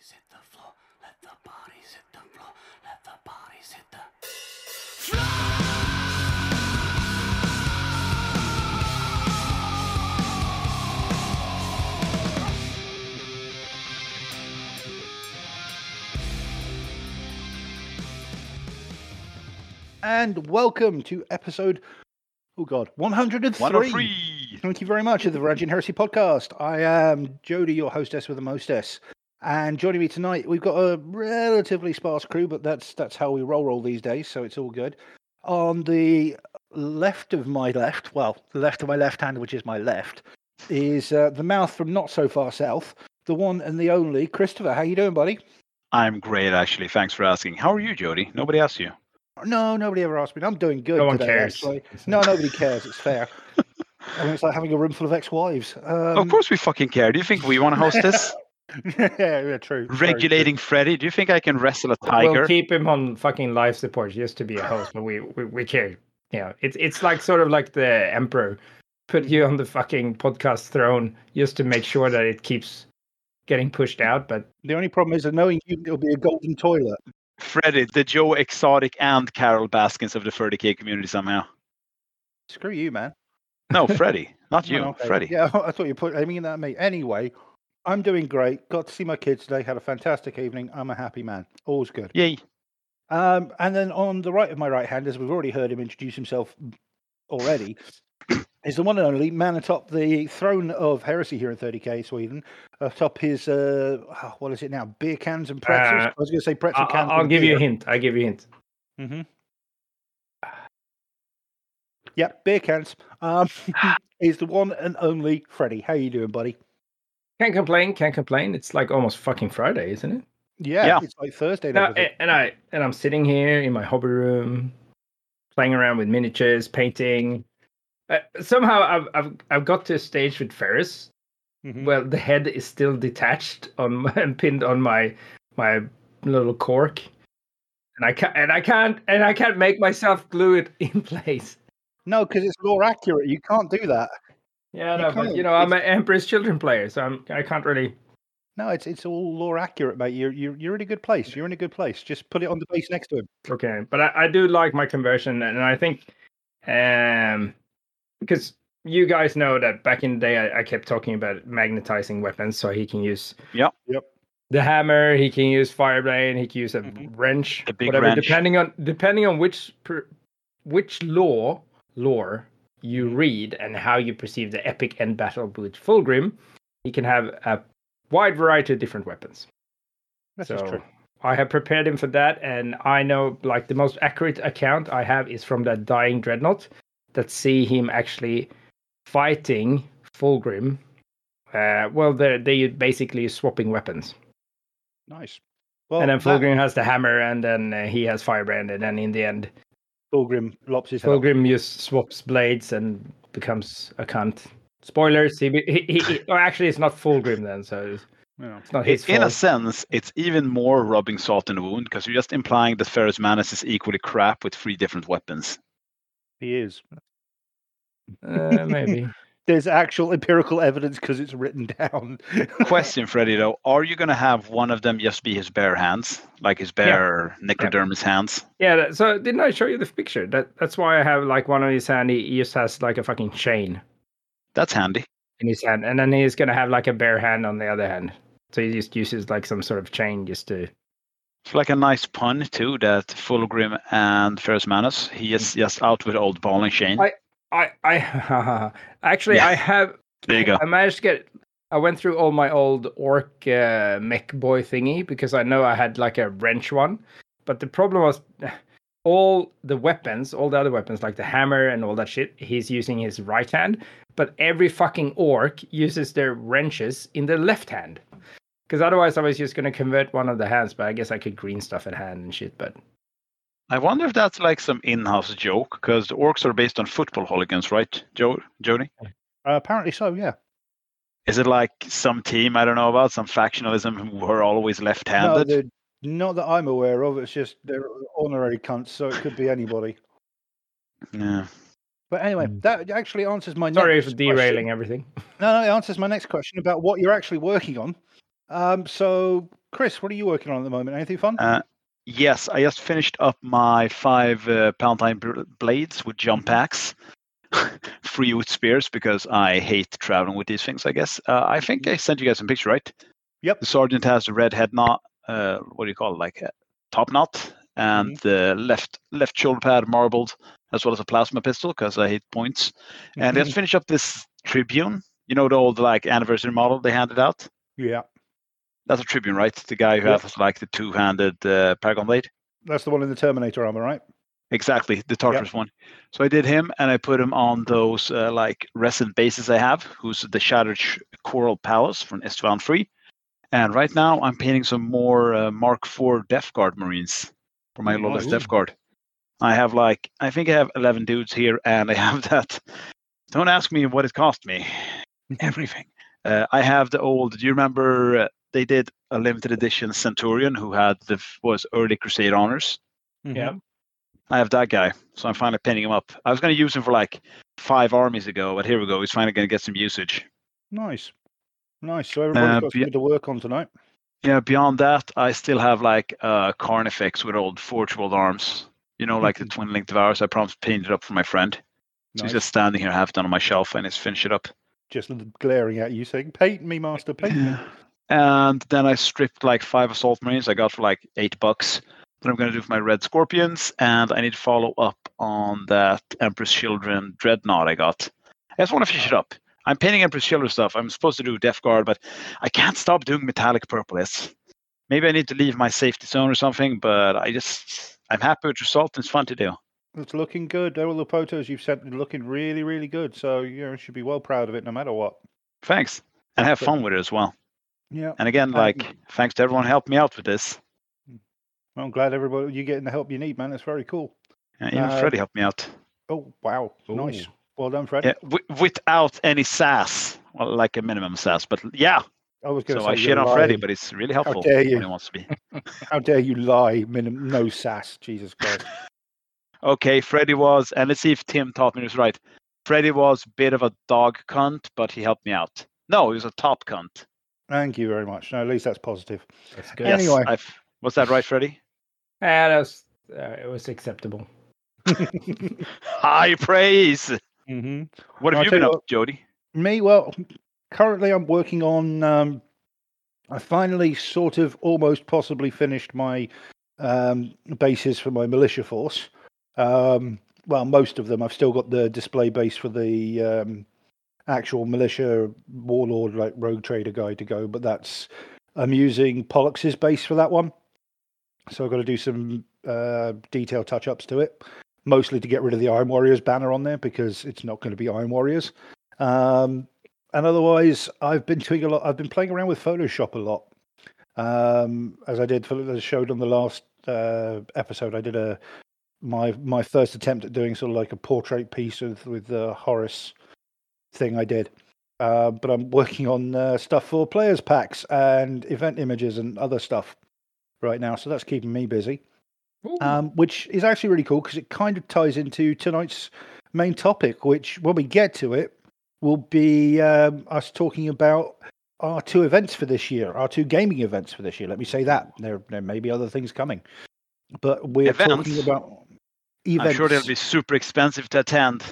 bodies hit the floor. Let the bodies hit the floor. Let the bodies hit the And welcome to episode, oh God, 103. 103. Thank you very much of the Virgin Heresy podcast. I am Jody, your hostess with the mostess. And joining me tonight, we've got a relatively sparse crew, but that's that's how we roll roll these days, so it's all good. On the left of my left, well, the left of my left hand, which is my left, is uh, the mouth from not so far south, the one and the only Christopher. How you doing, buddy? I'm great, actually. Thanks for asking. How are you, Jody? Nobody asked you. No, nobody ever asked me. I'm doing good. No one today, cares. actually. No, nobody cares. It's fair. I mean, it's like having a room full of ex-wives. Um, of course, we fucking care. Do you think we want to host this? Yeah, yeah, true. very true. Regulating Freddy. Do you think I can wrestle a tiger? We'll keep him on fucking life support just to be a host, but we, we, we care. You know, it's it's like sort of like the emperor put you on the fucking podcast throne just to make sure that it keeps getting pushed out. But The only problem is that knowing you, it'll be a golden toilet. Freddy, the Joe Exotic and Carol Baskins of the 30k community somehow. Screw you, man. No, Freddy, not you, Oh, okay. Freddy. Yeah, I thought you put aiming that at me. Anyway, I'm doing great. Got to see my kids today. Had a fantastic evening. I'm a happy man. All's good. Yay. Um, and then on the right of my right hand, as we've already heard him introduce himself already, is the one and only man atop the throne of heresy here in 30k Sweden. Atop his, uh, oh, what is it now? Beer cans and pretzels. Uh, I was going to say pretzel I, cans. I'll give you a hint. I'll give you a hint. Mm-hmm. Yep, beer cans. Um, is the one and only Freddie. How you doing, buddy? Can't complain. Can't complain. It's like almost fucking Friday, isn't it? Yeah, Yeah. it's like Thursday. and No, everything. a- and I and I'm sitting here in my hobby room, playing around with miniatures, painting. Uh, somehow I've I've I've got to a stage with Ferrus. Mhm. Well, the head is still detached on and pinned on my my little cork, and I can't and I can't and I can't make myself glue it in place. No, because it's more accurate. You can't do that. Yeah, no, but you know I'm an Emperor's Children player, so I'm I can't really. No, it's it's all lore accurate, mate. You're you're you're in a good place. You're in a good place. Just put it on the base next to him. Okay, but I, I do like my conversion, and I think, um, because you guys know that back in the day I, I kept talking about magnetizing weapons, so he can use. Yep. Yep. The hammer, he can use fireblade, he can use a Mhm. wrench, The big whatever, wrench. depending on depending on which per, which law lore you Mhm. read and how you perceive the epic end battle with Fulgrim, he can have a wide variety of different weapons. That's so true. I have prepared him for that, and I know like the most accurate account I have is from that dying dreadnought that see him actually fighting Fulgrim. Uh, well, they they basically swapping weapons, Nice. Well, and then that Fulgrim has the hammer, and then uh, he has firebrand, and then in the end, Fulgrim lops his head. off. Fulgrim just swaps blades and becomes a cunt. Spoilers. He, be- he, he, he or actually, it's not Fulgrim then, so it's, Yeah. it's not his In a sense, it's even more rubbing salt in the wound because you're just implying that Ferrus Manus is equally crap with three different weapons. He is. Uh, maybe. There's actual empirical evidence because it's written down. Question, Freddie, though. Are you going to have one of them just be his bare hands, like his bare necrodermis hands? Yeah, that- so didn't I show you the picture? That that's why I have like one of his hand. He, he just has like a fucking chain That's handy. in his hand, and then he's gonna have like a bare hand on the other hand. So he just uses like some sort of chain just to. It's like a nice pun, too, that Fulgrim and Ferrus Manus, he is mm. just out with old ball and chain. I- I I actually Yeah. I have There you go. I managed to get. I went through all my old orc uh, mech boy thingy because I know I had like a wrench one, but the problem was all the weapons, all the other weapons like the hammer and all that shit. He's using his right hand, but every fucking orc uses their wrenches in their left hand. Because otherwise, I was just gonna convert one of the hands, but I guess I could green stuff at hand and shit. But I wonder if that's like some in-house joke, because the orcs are based on football hooligans, right, jo- Jody? Uh, apparently so. Yeah. Is it like some team I don't know about, some factionalism who are always left-handed? they're not that I'm aware of. It's just they're honorary cunts, so it could be anybody. yeah. But anyway, Mm. that actually answers my sorry next for question. derailing everything. No, no, it answers my next question about what you're actually working on. Um, so, Chris, what are you working on at the moment? Anything fun? Uh, Yes, I just finished up my five uh, Palatine blades with jump packs, free with spears because I hate traveling with these things. I guess uh, I think I sent you guys some picture, right? Yep. The sergeant has the red head knot. Uh, what do you call it? Like a top knot, and the left left shoulder pad marbled, as well as a plasma pistol because I hate points. And let's finish up this Tribune. You know the old like anniversary model they handed out. yeah, That's a Tribune, right? The guy who Yep. has like the two-handed uh, Paragon blade. that's the one in the Terminator armor, right? Exactly, the Tartarus one. So I did him, and I put him on those uh, like resident bases I have, who's the Shattered Coral Palace from Istvan Free. And right now, I'm painting some more uh, Mark IV Death Guard Marines for my Oh, Lawless. Death Guard. I have like, I think I have 11 dudes here, and I have that. Don't ask me what it cost me. Everything. Uh, I have the old. Do you remember uh, they did a limited edition Centurion who had the f- was early Crusade honors? Yeah. I have that guy, so I'm finally pinning him up. I was going to use him for like five armies ago, but here we go. He's finally going to get some usage. Nice, nice. So everybody's Uh, got yeah. something to work on tonight. Yeah, beyond that, I still have like uh, Carnifex with old Forge World arms. You know, like the Twin Link Devourers. I promised to paint it up for my friend. So Nice. he's just standing here, half done on my shelf, and it's finish it up. Just glaring at you, saying, "Paint me, master, paint me." And then I stripped like five Assault Marines I got for like eight bucks. That I'm going to do for my Red Scorpions, and I need to follow up on that Emperor's Children Dreadnought I got. I just want to finish it up. I'm painting Emperor's Children stuff. I'm supposed to do Death Guard, but I can't stop doing metallic purple. It's, maybe I need to leave my safety zone or something, but I just I'm happy with the result. And it's fun to do. It's looking good. All the photos you've sent are looking really, really good. So you know, should be well proud of it, no matter what. Thanks, and have fun with it as well. Yeah. And again, Um, like thanks to everyone who helped me out with this. Well, I'm glad everybody you're getting the help you need, man. It's very cool. Yeah, even Uh, Freddie helped me out. Oh wow, nice. Well done, Fred. Yeah, wi- without any sass, well, like a minimum sass. But yeah, I was going so to I say shit you're on Freddie, but it's really helpful How dare when you. he wants to be. How dare you lie? Minim- no sass. Jesus Christ. Okay, Freddie was, and let's see if Tim taught me this right. Freddie was a bit of a dog cunt, but he helped me out. No, he was a top cunt. Thank you very much. No, at least that's positive. That's good. Yes. Anyway. I've, was that right, Freddie? Yeah, that's uh, it was acceptable. High praise. hmm What have I'll you been you up, what- Jody? Me, well, currently I'm working on. Um, I finally sort of almost possibly finished my um, bases for my militia force. Um, well, most of them. I've still got the display base for the um, actual militia warlord, like rogue trader guy to go, but that's. I'm using Pollux's base for that one. So I've got to do some uh, detail touch ups to it, mostly to get rid of the Iron Warriors banner on there because it's not going to be Iron Warriors. Um, and otherwise, I've been doing a lot. I've been playing around with Photoshop a lot, um, as I did for as I showed on the last uh, episode. I did a my my first attempt at doing sort of like a portrait piece with with the Horus thing I did. Uh, but I'm working on uh, stuff for players packs and event images and other stuff right now, so that's keeping me busy um, which is actually really cool because it kind of ties into tonight's main topic, which when we get to it, will be um, us talking about our two events for this year, our two gaming events for this year. Let me say that there there may be other things coming, but we're talking about events. I'm sure they'll be super expensive to attend.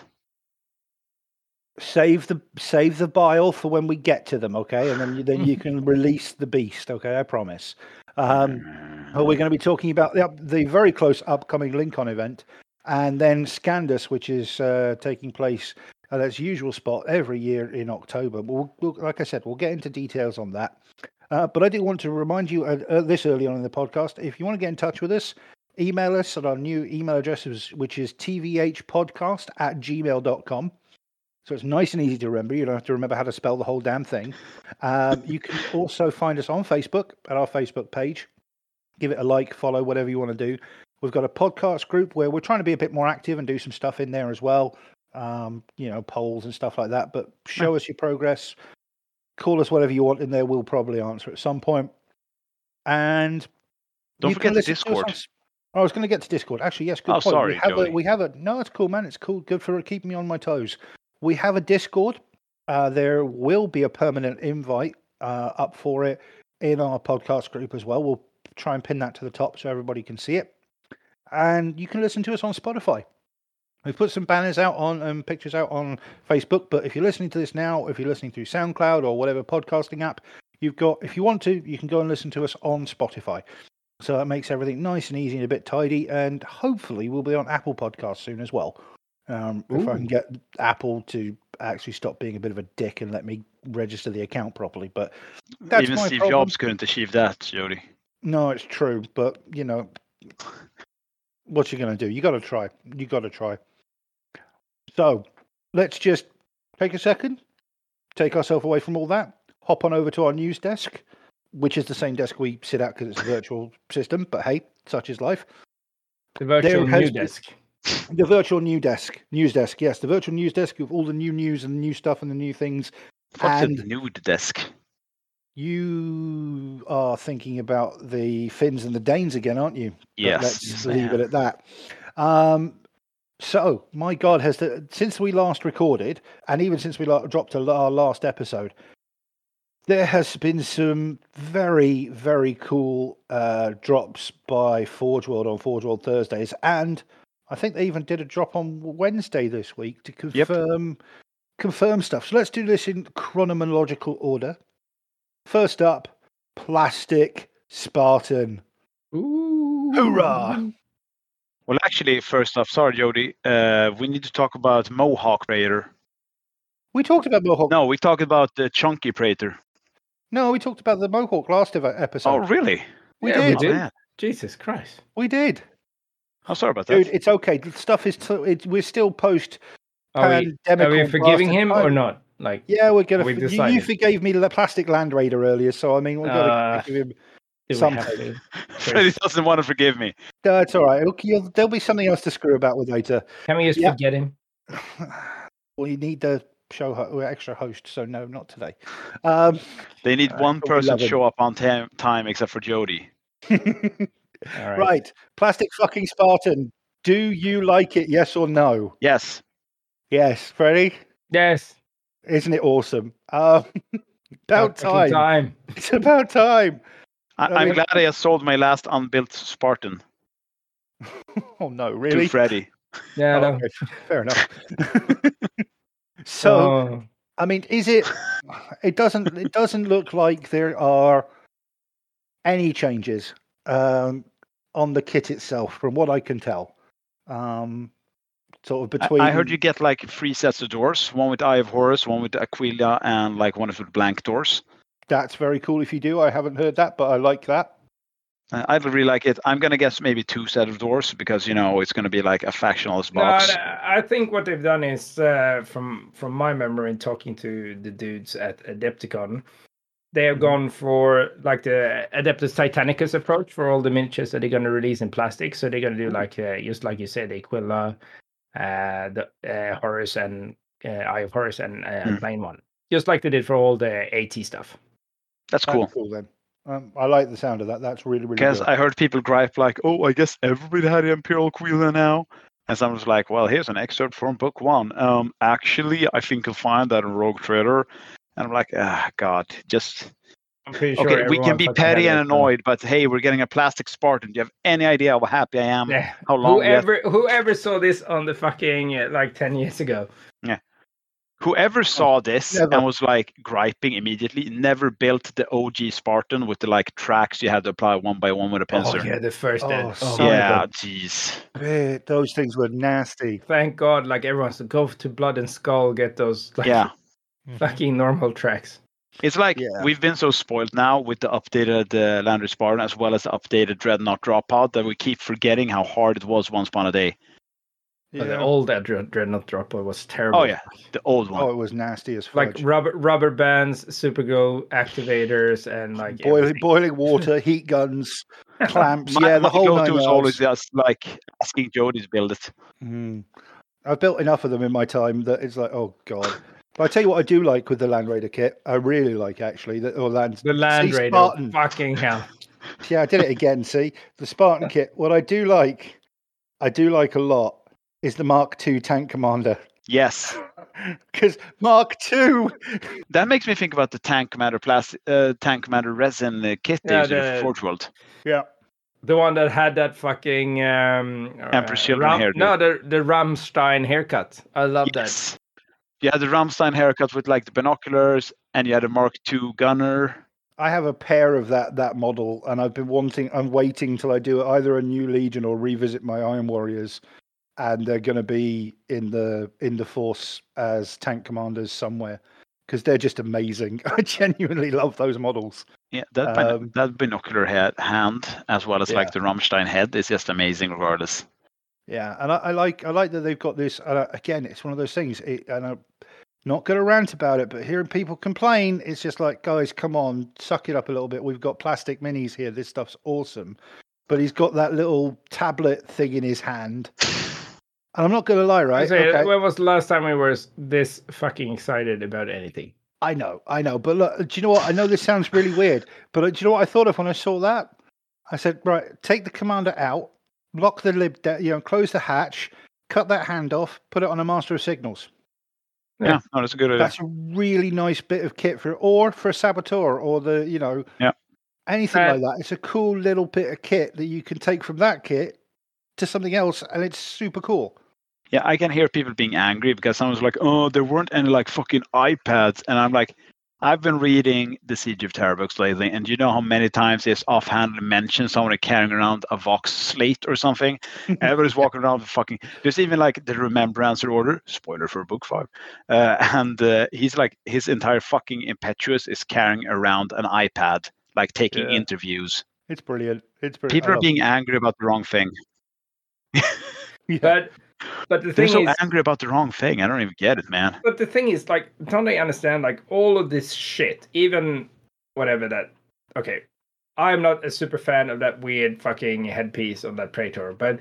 Save the save the bile for when we get to them, okay? And then you, then you can release the beast, okay? I promise. Um, Oh, we're going to be talking about the, the very close upcoming Lincoln event, and then Scandus, which is uh, taking place at its usual spot every year in October. But we'll, we'll, like I said, we'll get into details on that. Uh, but I do want to remind you uh, this early on in the podcast if you want to get in touch with us, email us at our new email address, which- which is tvhpodcast at gmail.com. So it's nice and easy to remember. You don't have to remember how to spell the whole damn thing. Um, you can also find us on Facebook at our Facebook page give it a like, follow, whatever you want to do. We've got a podcast group where we're trying to be a bit more active and do some stuff in there as well. Um, you know, polls and stuff like that. But show us your progress. Call us whatever you want in there. We'll probably answer at some point. And Don't forget the listen to us Discord. I was going to get to Discord. Actually, yes, good Oh, point. sorry, we have Joey. a, we have a no, it's cool, man. It's cool. Good for keeping me on my toes. We have a Discord. Uh, there will be a permanent invite uh, up for it in our podcast group as well. We'll try and pin that to the top so everybody can see it. And you can listen to us on Spotify. We've put some banners out on and pictures out on Facebook, but if you're listening to this now, if you're listening through SoundCloud or whatever podcasting app you've got, if you want to, you can go and listen to us on Spotify. So that makes everything nice and easy and a bit tidy. And hopefully, we'll be on Apple Podcasts soon as well. Um, if I can get Apple to actually stop being a bit of a dick and let me register the account properly. But that's Even my Steve problem. Jobs couldn't achieve that, Jody. No, it's true, but you know, what are you gonna do? You got to try. You got to try. So let's just take a second, take ourselves away from all that, hop on over to our news desk, which is the same desk we sit at because it's a virtual system. But hey, such is life. The virtual has new been- desk. The virtual new desk, news desk. Yes, the virtual news desk with all the new news and the new stuff and the new things. What's And- the nude desk? You are thinking about the Finns and the Danes again, aren't you? But Yes. let's yes, leave it at that. Um, so, my God, has the since we last recorded, and even since we la- dropped a, our last episode, there has been some very, very cool uh, drops by Forge World on Forge World Thursdays, and I think they even did a drop on Wednesday this week to Yep. confirm confirm stuff. So let's do this in chronological order. First up, Plastic Spartan. Ooh. Hoorah! Well, actually, first off, sorry, Jody. Uh, we need to talk about Mohawk Raider. We talked about Mohawk. No, we talked about the Chunky Praetor. No, we talked about the Mohawk last episode. Oh, really? we Yeah, we did. Oh, Jesus Christ. We did. I'm sorry about that, Dude, that. it's okay. The stuff is. T- it, we're still post Are we, are we forgiving him or not? Like, Yeah, we're gonna. We for- you, you forgave me the plastic Land Raider earlier, so I mean, we're gonna Uh, give him. something. have to? Freddie doesn't want to forgive me. No, it's all right. It'll- you'll- there'll be something else to screw about with later. Can we just Yeah. forget him? well, you need the show ho- extra host, so no, not today. Um, They need Uh, one person to show up on time, time except for Jody. All right. right, plastic fucking Spartan. Do you like it? Yes or no? Yes. Yes, Freddie. Yes. Isn't it awesome? Um, about time. time. It's about time. I, I I'm glad I just sold my last unbuilt Spartan Oh no, to really? Freddie. Yeah, Oh, no. okay, Fair enough. so, Oh, I mean, is it? It doesn't. It doesn't look like there are any changes um, on the kit itself, from what I can tell. Um, sort of I- between. I heard you get like three sets of doors one with Eye of Horus, one with Aquila, and like one with blank doors. That's very cool. If you do, I haven't heard that, but I like that. Uh, I really like it. I'm gonna guess maybe two set of doors because you know it's gonna be like a factionalist box. I I think what they've done is, uh, from from my memory and talking to the dudes at Adepticon, they have Mhm. gone for like the Adeptus Titanicus approach for all the miniatures that they're going to release in plastic. So they're going to do like uh, just like you said, Aquila, uh, the uh, Horus and uh, Eye of Horus and uh, Mm. main one, just like they did for all the AT stuff. That's That's cool. cool then. Um, I like the sound of that. That's really really Because. I heard people gripe like, "Oh, I guess everybody had the Imperial Aquila now," and someone was like, "Well, here's an excerpt from Book One. Um, actually, I think you'll find that in Rogue Trader." And I'm like, "Ah, God, just I'm pretty sure. okay. We can be petty and annoyed, but hey, we're getting a plastic Spartan. Do you have any idea how happy I am? Yeah. How long? we have- Whoever whoever saw this on the fucking uh, like ten years ago. Yeah. Whoever saw this Never. and was like griping immediately never built the OG Spartan with the like tracks you had to apply one by one with a Oh yeah, the first. Oh, ed- son of a- yeah, jeez. Those things were nasty. Thank God, like everyone's to go to Blood and Skull, get those like Yeah. Fucking normal tracks. It's like Yeah. we've been so spoiled now with the updated uh, Landry Spartan as well as the updated Dreadnought Drop Pod that we keep forgetting how hard it was once upon a day. But The old Dread- Dreadnought Drop Pod was terrible. Oh yeah, the old one. Oh, it was nasty as fuck. Like rubber rubber bands, super glue activators, and like boiling, everything. boiling water, heat guns, clamps. my, yeah, the my whole go-to nine is always just like asking Jody to build it. Mm. I've built enough of them in my time that it's like, oh god. But I tell you what, I do like with the Land Raider kit. I really like actually that or Land. the Land see, Raider. Spartan. Fucking hell. Yeah, I did it again. See the Spartan kit. What I do like, I do like a lot, is the Mark II tank commander. Yes, Because Mark II. that makes me think about the Tank Commander plastic, uh, Tank Commander resin uh, kit they Yeah, used in the- Forge World. Yeah. The one that had that fucking um, Emperor's uh, Children Ram- hairdo. No, the the Ramstein haircut. I love that. Yes. You had the Ramstein haircut with like the binoculars, and you had a Mark II gunner. I have a pair of that that model, and I've been wanting. I'm waiting till I do either a new Legion or revisit my Iron Warriors, and they're going to be in the in the Force as tank commanders somewhere because they're just amazing. I genuinely love those models. Yeah, that bin- Um, that binocular head, hand, as well as Yeah. like the Ramstein head, is just amazing, regardless. Yeah, and I, I like I like that they've got this. Uh, again, it's one of those things, it, and I'm not going to rant about it, but hearing people complain, it's just like, guys, come on, suck it up a little bit. We've got plastic minis here. This stuff's awesome, but he's got that little tablet thing in his hand, and I'm not going to lie, right? say, Okay, When was the last time we were this fucking excited about anything? I know, I know, but look, do you know what? I know this sounds really weird, but uh, do you know what I thought of when I saw that? I said, right, take the commander out, lock the lid, down, you know, close the hatch, cut that hand off, put it on a master of signals. Yeah. Yeah, no, that's a good idea. That's a really nice bit of kit for, or for a saboteur, or the you know, Yeah. anything Uh, like that. It's a cool little bit of kit that you can take from that kit to something else, and it's super cool. Yeah, I can hear people being angry because someone's like, "Oh, there weren't any like fucking iPads," and I'm like, I've been reading the Siege of Terra books lately, and you know how many times it's offhandedly mentioned someone carrying around a Vox slate or something. Everybody's walking around with fucking. There's even like the Remembrancer Order. Spoiler for book five, uh, and uh, he's like his entire fucking impetuous is carrying around an iPad, like taking Yeah. interviews. It's brilliant. It's brilliant. People are love being angry about the wrong thing. it. Yeah. But but the They're thing so is, angry about the wrong thing. I don't even get it, man. but the thing is, like, don't they understand? Like all of this shit, even whatever that. Okay, I'm not a super fan of that weird fucking headpiece on that Praetor, but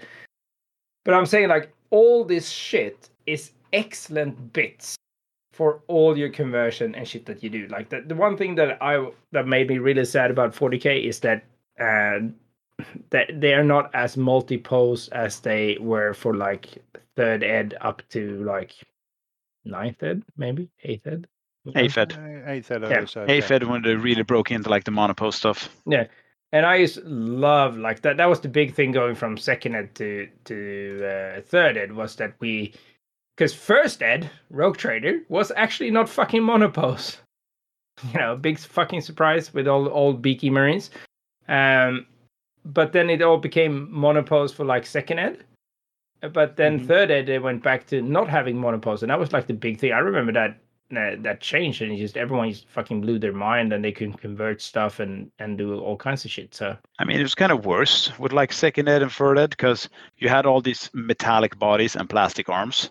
but I'm saying like all this shit is excellent bits for all your conversion and shit that you do. Like the, the one thing that I that made me really sad about 40k is that uh, that they are not as multi-pose as they were for like third ed up to like ninth ed, maybe eighth ed. Aphid. Eighth head Yeah. episode, Aphid when they really broke into like the monopose stuff. Yeah. And I used to love like that. That was the big thing going from second ed to to uh, third ed was that we, because first ed Rogue Trader was actually not fucking monopose. You know, big fucking surprise with all old beaky marines. Um, but then it all became monopose for like second ed. But then Mhm. third ed they went back to not having monopose, and that was like the big thing. I remember that uh, that changed, and just everyone just fucking blew their mind, and they could convert stuff and and do all kinds of shit. So I mean, it was kind of worse with like second ed and third ed because you had all these metallic bodies and plastic arms.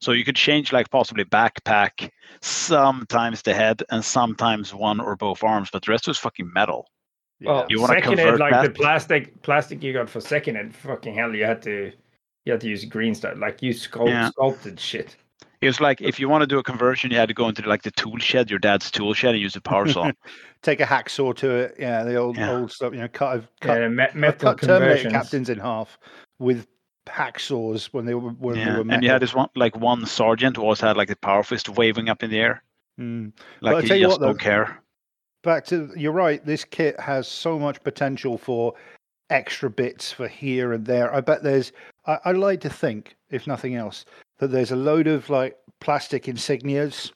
So you could change like possibly backpack, sometimes the head and sometimes one or both arms, but the rest was fucking metal. Well, You wanna second ed, convert like the plastic plastic you got for second ed, fucking hell, you had to you had to use green stuff. Like you sculpt, Yeah. sculpted shit. It was like if you want to do a conversion, you had to go into like the tool shed, your dad's tool shed, and use a power saw. Take a hacksaw to it. Yeah, the old Yeah. old stuff. You know, cut a- cut, Yeah, me- I've metal cut Terminator captains in half with hacksaws when they were when they yeah. were And metal. you had this one like one sergeant who always had like the power fist waving up in the air, Mm. like I he tell you just what, don't care. Back to you're right this kit has so much potential for extra bits for here and there. I bet there's i, I like to think if nothing else that there's a load of like plastic insignias.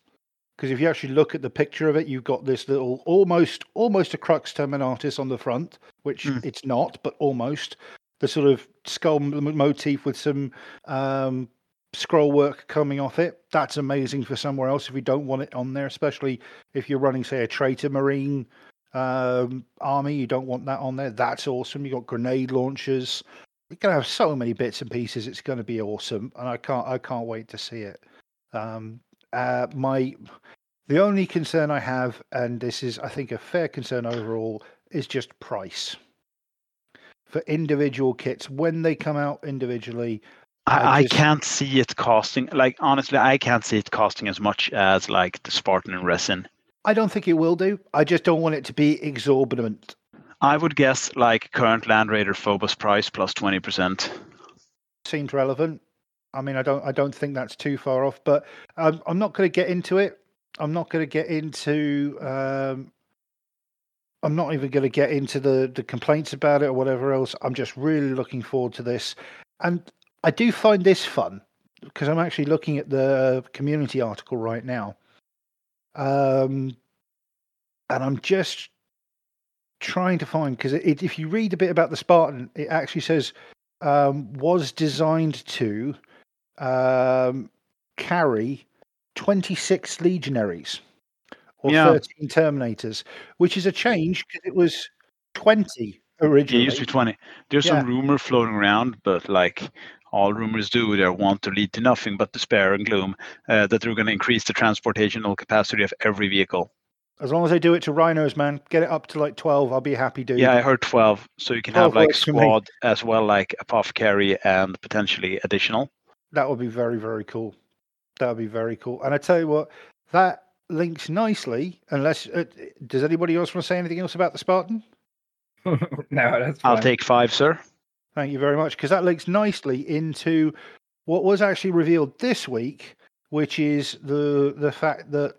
Because if you actually look at the picture of it you've got this little almost almost a crux terminatus on the front which Mm. it's not but almost. The sort of skull motif with some um scroll work coming off it that's amazing for somewhere else if you don't want it on there especially if you're running, say, a traitor marine um, army, you don't want that on there. That's awesome. You've got grenade launchers. You're gonna have so many bits and pieces. It's to be awesome, and I can't, I can't wait to see it. Um, uh, my, the only concern I have, and this is, I think, a fair concern overall, is just price. For individual kits, when they come out individually, I I, can't see it costing like honestly I can't see it costing as much as like the Spartan and resin. I don't think it will do. I just don't want it to be exorbitant. I would guess like current Land Raider Phobos price plus plus twenty percent. seems relevant. I mean, I don't I don't think that's too far off, but um, I'm not going to get into it. I'm not going to get into. Um, I'm not even going to get into the the complaints about it or whatever else. I'm just really looking forward to this, and I do find this fun because I'm actually looking at the community article right now, um, and I'm just trying to find because it, if you read a bit about the Spartan, it actually says um, was designed to um, carry 26 legionaries or Yeah. 13 terminators, which is a change because it was 20 Yeah, originally. it used to be 20. There's Yeah. some rumor floating around, but like all rumors do, they want to lead to nothing but despair and gloom uh, that they're going to increase the transportational capacity of every vehicle. As long as they do it to rhinos, man, get it up to like 12. I'll be happy, dude. Yeah, I heard 12. So you can have like works squad as well, like apothecary and potentially additional. That would be very, very cool. That would be very cool. And I tell you what, that links nicely. Unless, uh, does anybody else want to say anything else about the Spartan? no, that's Fine. I'll take five, sir. Thank you very much, because that links nicely into what was actually revealed this week, which is the the fact that,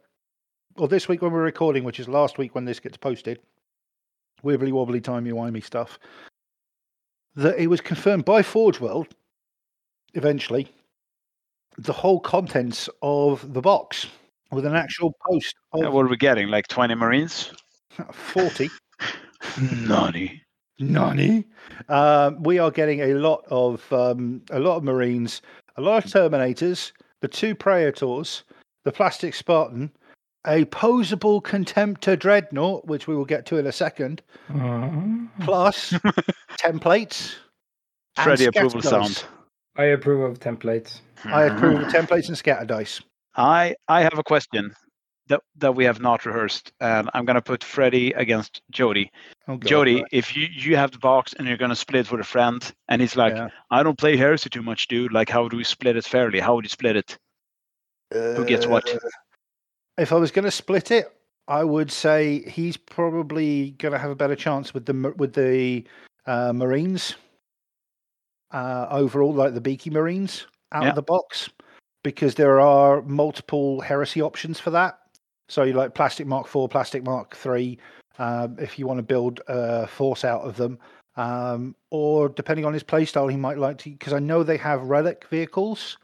well, this week when we're recording, which is last week when this gets posted, wibbly wobbly timey wimey stuff, that it was confirmed by Forge World, eventually, the whole contents of the box with an actual post of what are we getting? Like 20 Marines? 40 Nani. Nani? Um, we are getting a lot of um, a lot of Marines, a lot of Terminators, the two Praetors, the Plastic Spartan, a posable Contemptor Dreadnought, which we will get to in a second, Mhm. plus templates. and Freddy scatter approval dice. sound. I approve of templates. I approve of templates and scatter dice. I I have a question that that we have not rehearsed, and I'm gonna put Freddy against Jody. Oh, God, Jody, right. if you you have the box and you're gonna split with a friend, and he's like, Yeah. I don't play heresy too much, dude. Like, how do we split it fairly? How would you split it? Who gets what? Uh, If I was going to split it, I would say he's probably going to have a better chance with the with the uh, Marines uh, overall, like the Beaky Marines out Yeah. of the box, because there are multiple heresy options for that. So you like Plastic Mark Four, Plastic Mark Three, um, if you want to build a force out of them. Um, or depending on his playstyle, he might like to because I know they have relic vehicles.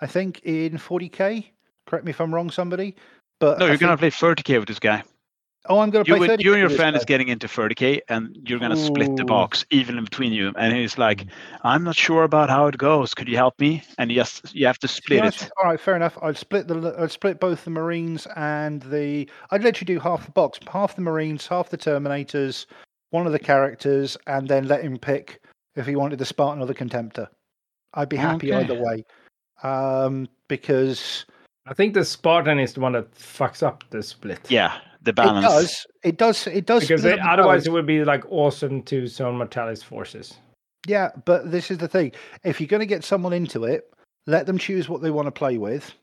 I think in 40k. Correct me if I'm wrong, somebody. But No, I you're gonna think- play 30k with this guy. Oh, I'm going to You, play and- 30. you and your friend is getting into 30k, and you're gonna split the box even between you. And he's like, I'm not sure about how it goes. Could you help me? And yes, you have to To be split honest, it. All right, fair enough. I'd split the I'd split both the Marines and the. I'd let you do half the box, half the Marines, half the Terminators, one of the characters, and then let him pick if he wanted the Spartan or the Contemptor. I'd be happy Okay. either way, um, because I think the Spartan is the one that fucks up the split. Yeah, the balance. it does. It does. It does. Because it, otherwise balance. it would be like awesome to zone Mortalis forces. Yeah, but this is the thing. If you're going to get someone into it, let them choose what they want to play with.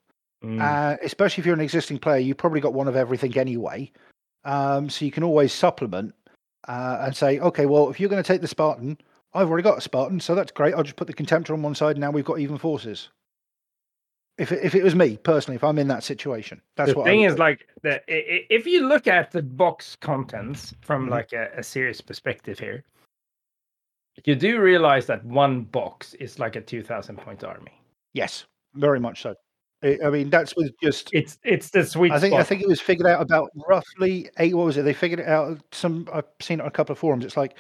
Mm. Uh, especially if you're an existing player, you've probably got one of everything anyway. Um, so you can always supplement uh, and say, okay, well, if you're going to take the Spartan, I've already got a Spartan, so that's great. I'll just put the Contemptor on one side, and now we've got even forces. If it, if it was me personally, if I'm in that situation, that's the what I thing is do. like the, if you look at the box contents from Mhm. like a, a serious perspective here you do realize that one box is like a 2000 point army yes, very much so. I I mean, that's with just it's it's the sweet I think spot I think it was figured out about roughly eight. What was it? They figured it out. Some I've seen it on a couple of forums. It's like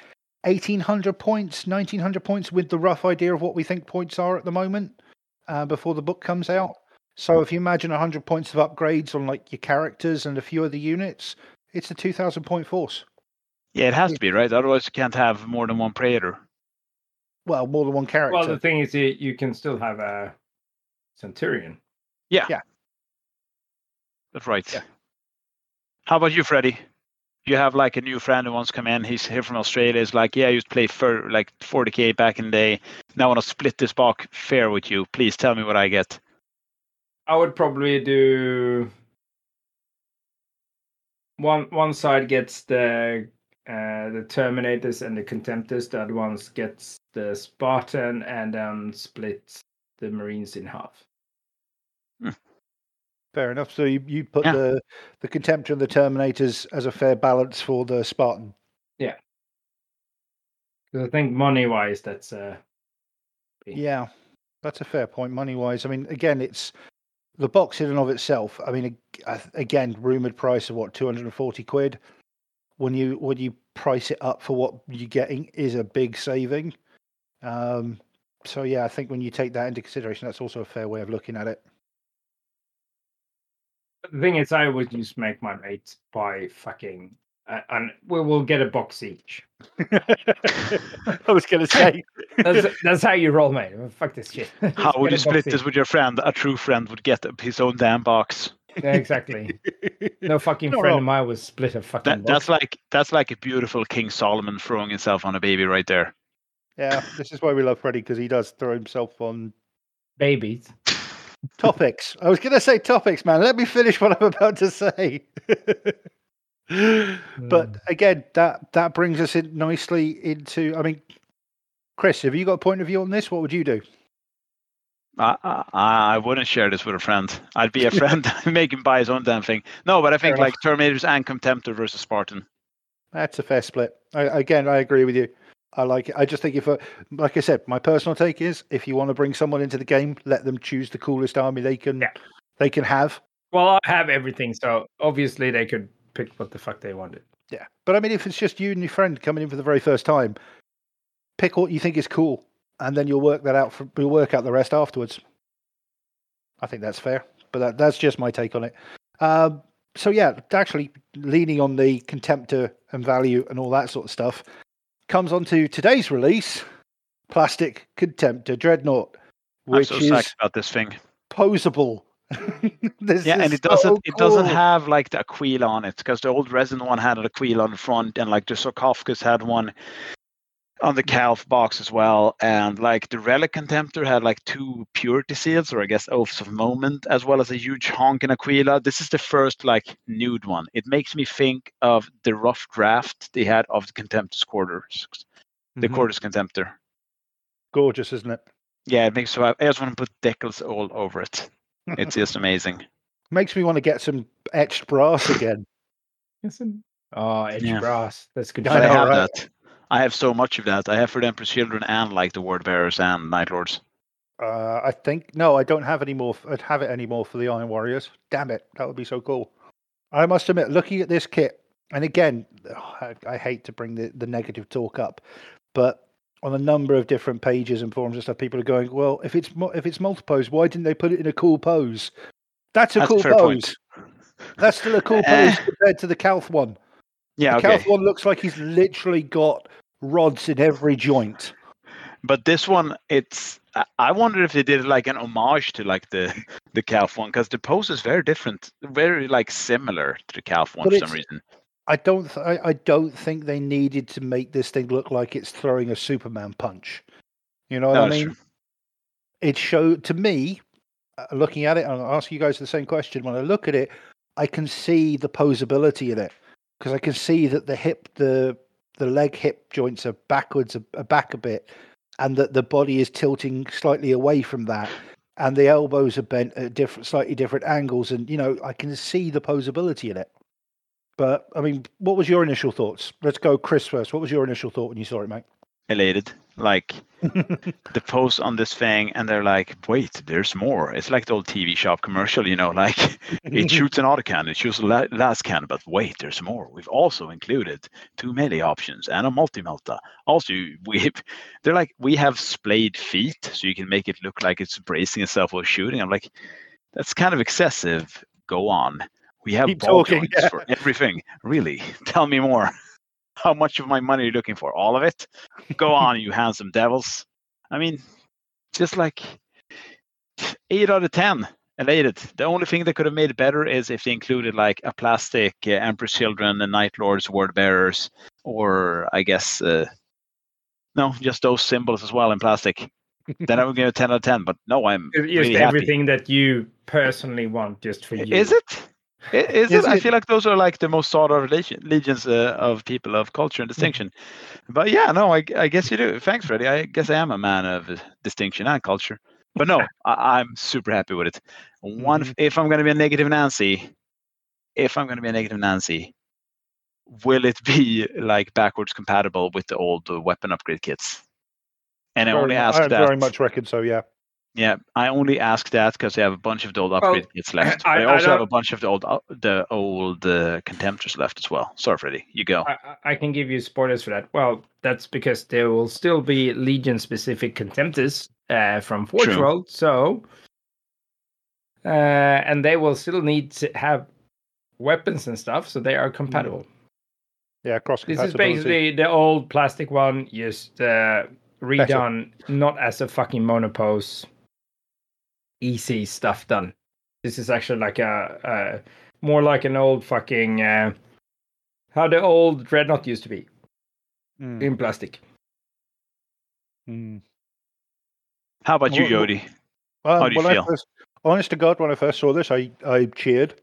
eighteen hundred points, nineteen hundred points, with the rough idea of what we think points are at the moment uh, before the book comes out. So if you imagine hundred points of upgrades on like your characters and a few of the units, it's a two thousand point force. Yeah, it has to be right. Otherwise, you can't have more than one Praetor. Well, more than one character. well the thing is you, you can still have a centurion Yeah. Yeah. That's right. Yeah. How about you, Freddie? You have like a new friend who wants to come in. He's here from Australia. He's like, yeah, I used to play for like 40k back in the day. Now I want to split this box fair with you. Please tell me what I get. i would probably do one one side gets the uh, the terminators and the contemptors the other gets the spartan and then splits the Marines in half. Fair enough. So you, you put Yeah. the the Contemptor and the Terminators as a fair balance for the Spartan. 'Cause I think money wise, that's uh, Yeah. Yeah, that's a fair point. Money wise, I mean, again, it's the box in and of itself. I mean, ag- I th- again, rumored price of what two hundred and forty quid. When you when you price it up for what you're getting, is a big saving. Um, so yeah, I think when you take that into consideration, that's also a fair way of looking at it. The thing is, I would just make my mates buy fucking, uh, and we will get a box each. I was going to say, That's that's how you roll, mate. Fuck this shit. How would you split this each. with your friend? A true friend would get his own damn box. Yeah, exactly. No fucking Not friend wrong. of mine would split a fucking That, box. that's like that's like a beautiful King Solomon throwing himself on a baby right there. yeah, this is why we love Freddie because he does throw himself on babies. topics. I was going to say topics, man. Let me finish what I'm about to say. but again, that that brings us in nicely into. I mean, Chris, have you got a point of view on this? What would you do? I, I, I wouldn't share this with a friend. I'd be a friend and make him buy his own damn thing. No, but I think Fair like Terminators and Contemptor versus Spartan. That's a fair split. I, again, I agree with you. I like it. I just think if, like I said, my personal take is if you want to bring someone into the game, let them choose the coolest army they can Yeah. they can have. well, I have everything, so obviously they could pick what the fuck they wanted. Yeah, but I mean, if it's just you and your friend coming in for the very first time, pick what you think is cool, and then you'll work that out. For, you'll work out the rest afterwards. I think that's fair, but that, that's just my take on it. Um, so yeah, actually leaning on the contemptor and value and all that sort of stuff comes on to today's release, Plastic Contemptor Dreadnought, I'm which so is about this thing. posable. This Yeah, and it doesn't so it doesn't have like the Aquila on it because the old resin one had an Aquila on the front and like the sarcophagus had one on the Calth box as well. And like the Relic Contemptor had like two purity seals or I guess oaths of moment as well as a huge honk in Aquila. This is the first like nude one. It makes me think of the rough draft they had of the Contemptor's Cortus. The Mhm. Cortus Contemptor. gorgeous, isn't it? Yeah, it makes so I I just want to put decals all over it. It's just amazing. Makes me want to get some etched brass again. Yes, Oh, etched Yeah. brass. That's good. I I, know, have right? that. I have so much of that. I have for the Emperor's Children and like the Word Bearers and Night Lords. Uh, I think no, I don't have any more. I'd have it anymore for the Iron Warriors. Damn it, that would be so cool. I must admit, looking at this kit, and again, I, I hate to bring the, the negative talk up, but on a number of different pages and forums and stuff, people are going, "Well, if it's if it's multi-pose, why didn't they put it in a cool pose?" That's a That's cool fair pose. point. That's still a cool Eh. pose compared to the Calth one. Yeah, the okay. Calth one looks like he's literally got rods in every joint. But this one, it's. I- I wonder if they did like an homage to like the the Calth one because the pose is very different, very like similar to the Calth one But for some reason. I don't. Th- I, I don't think they needed to make this thing look like it's throwing a Superman punch. You know what No, I mean? true. It showed to me, uh, looking at it, and I'll ask you guys the same question. When I look at it, I can see the posability in it because I can see that the hip, the the leg hip joints are backwards, a, a back a bit, and that the body is tilting slightly away from that, and the elbows are bent at different, slightly different angles, and you know I can see the posability in it. But I mean, what was your initial thoughts? Let's go, Chris first. What was your initial thought when you saw it, mate? Elated, like the post on this thing, and they're like, "Wait, there's more." It's like the old TV shop commercial, you know, like it shoots an auto cannon, it shoots a la- lascannon, but wait, there's more. We've also included two melee options and a multi melta. Also, we they're like we have splayed feet, so you can make it look like it's bracing itself while shooting. I'm like, that's kind of excessive. Go on. We have Keep ball talking, joints yeah. for everything. Really, tell me more. How much of my money are you looking for? All of it? Go on, you handsome devils. I mean, just like eight out of ten elated. The only thing that could have made it better is if they included like a plastic uh, Emperor's Children and Night Lords, Word Bearers, or I guess uh, no, just those symbols as well in plastic. then I would give it ten out of ten. But no, I'm Just really happy. everything that you personally want, just for you. Is it? I- Is, it? I feel like those are like the most sought after legions uh, of people of culture and distinction. But yeah, no, I, I guess you do. Thanks, Freddie. I guess I am a man of uh, distinction and culture. but no, I, I'm super happy with it. One, Mhm. if I'm going to be a negative Nancy, if I'm going to be a negative Nancy, will it be like backwards compatible with the old weapon upgrade kits? And I Very only ask I that. very much reckon so. Yeah. Yeah, I only ask that because they have a bunch of the old upgrade kits left. I- I, I also have a bunch of the old uh, the old uh, contemptors left as well. Sorry, Freddy, you go. I, I- I can give you spoilers for that. Well, that's because there will still be Legion specific contemptors uh, from Forge True. World. So, uh, and they will still need to have weapons and stuff, so they are compatible. Yeah. Cross compatible. This is basically the old plastic one, just uh, redone, not as a fucking monopose, easy stuff done. This is actually like a, a more like an old fucking uh, how the old dreadnought used to be Mm, in plastic. mm. How about you, Well, well- Jody? How do you feel? I first, honest to God, when I first saw this, I, I cheered.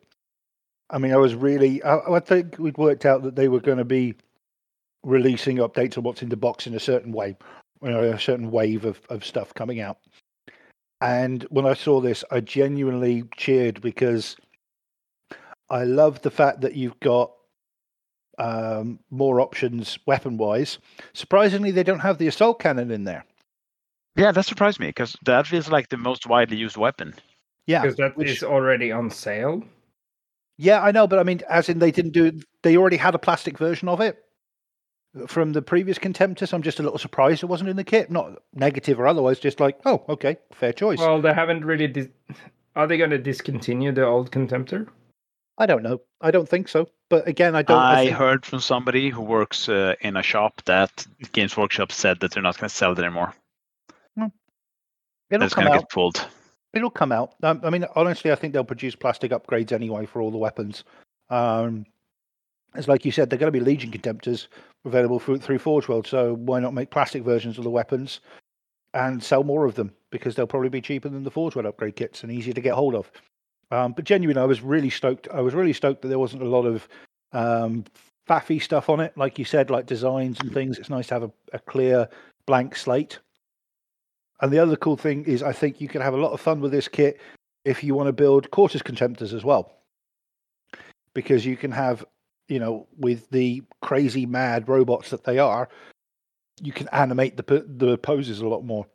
I mean, I was really. I, I think we'd worked out that they were going to be releasing updates on what's in the box in a certain way, you know, a certain wave of, of stuff coming out. And when I saw this, I genuinely cheered because I love the fact that you've got um, more options weapon wise. Surprisingly, they don't have the assault cannon in there. Yeah, that surprised me because that feels like the most widely used weapon. Yeah, because that is which- already on sale. Yeah, I know, but I mean, as in they didn't do. They already had a plastic version of it from the previous Contemptus. I'm just a little surprised it wasn't in the kit. Not negative or otherwise, just like, oh, okay, fair choice. Well, they haven't really. Dis- are they going to discontinue the old Contemptor? I don't know. I don't think so. But again, I don't. I, I think, heard from somebody who works uh, in a shop that Games Workshop said that they're not going to sell it anymore. it'll It's come going to out. get pulled. It'll come out. Um, I mean, honestly, I think they'll produce plastic upgrades anyway for all the weapons. Um, it's like you said, they're going to be Legion Contemptors available through, through Forge World. So why not make plastic versions of the weapons and sell more of them? Because they'll probably be cheaper than the Forge World upgrade kits and easier to get hold of. Um, but genuinely, I was really stoked. I was really stoked that there wasn't a lot of um, faffy stuff on it, like you said, like designs and things. It's nice to have a, a clear blank slate. And the other cool thing is, I think you can have a lot of fun with this kit if you want to build Cortus contemptors as well, because you can have, you know, with the crazy mad robots that they are, you can animate the the poses a lot more.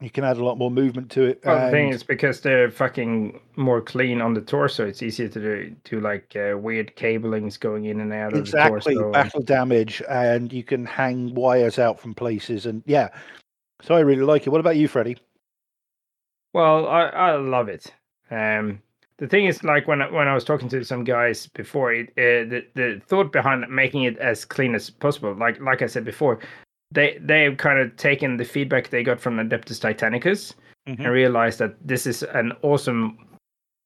You can add a lot more movement to it. Well, the thing is because they're fucking more clean on the torso. It's easier to do to like uh, weird cablings going in and out of exactly the torso. battle damage, and you can hang wires out from places, and yeah. So I really like it. What about you, Freddie? Well, I, I love it. Um, the thing is, like when I, when I was talking to some guys before, it uh, the the thought behind making it as clean as possible, like like I said before, they they've kind of taken the feedback they got from Adeptus Titanicus and realized that this is an awesome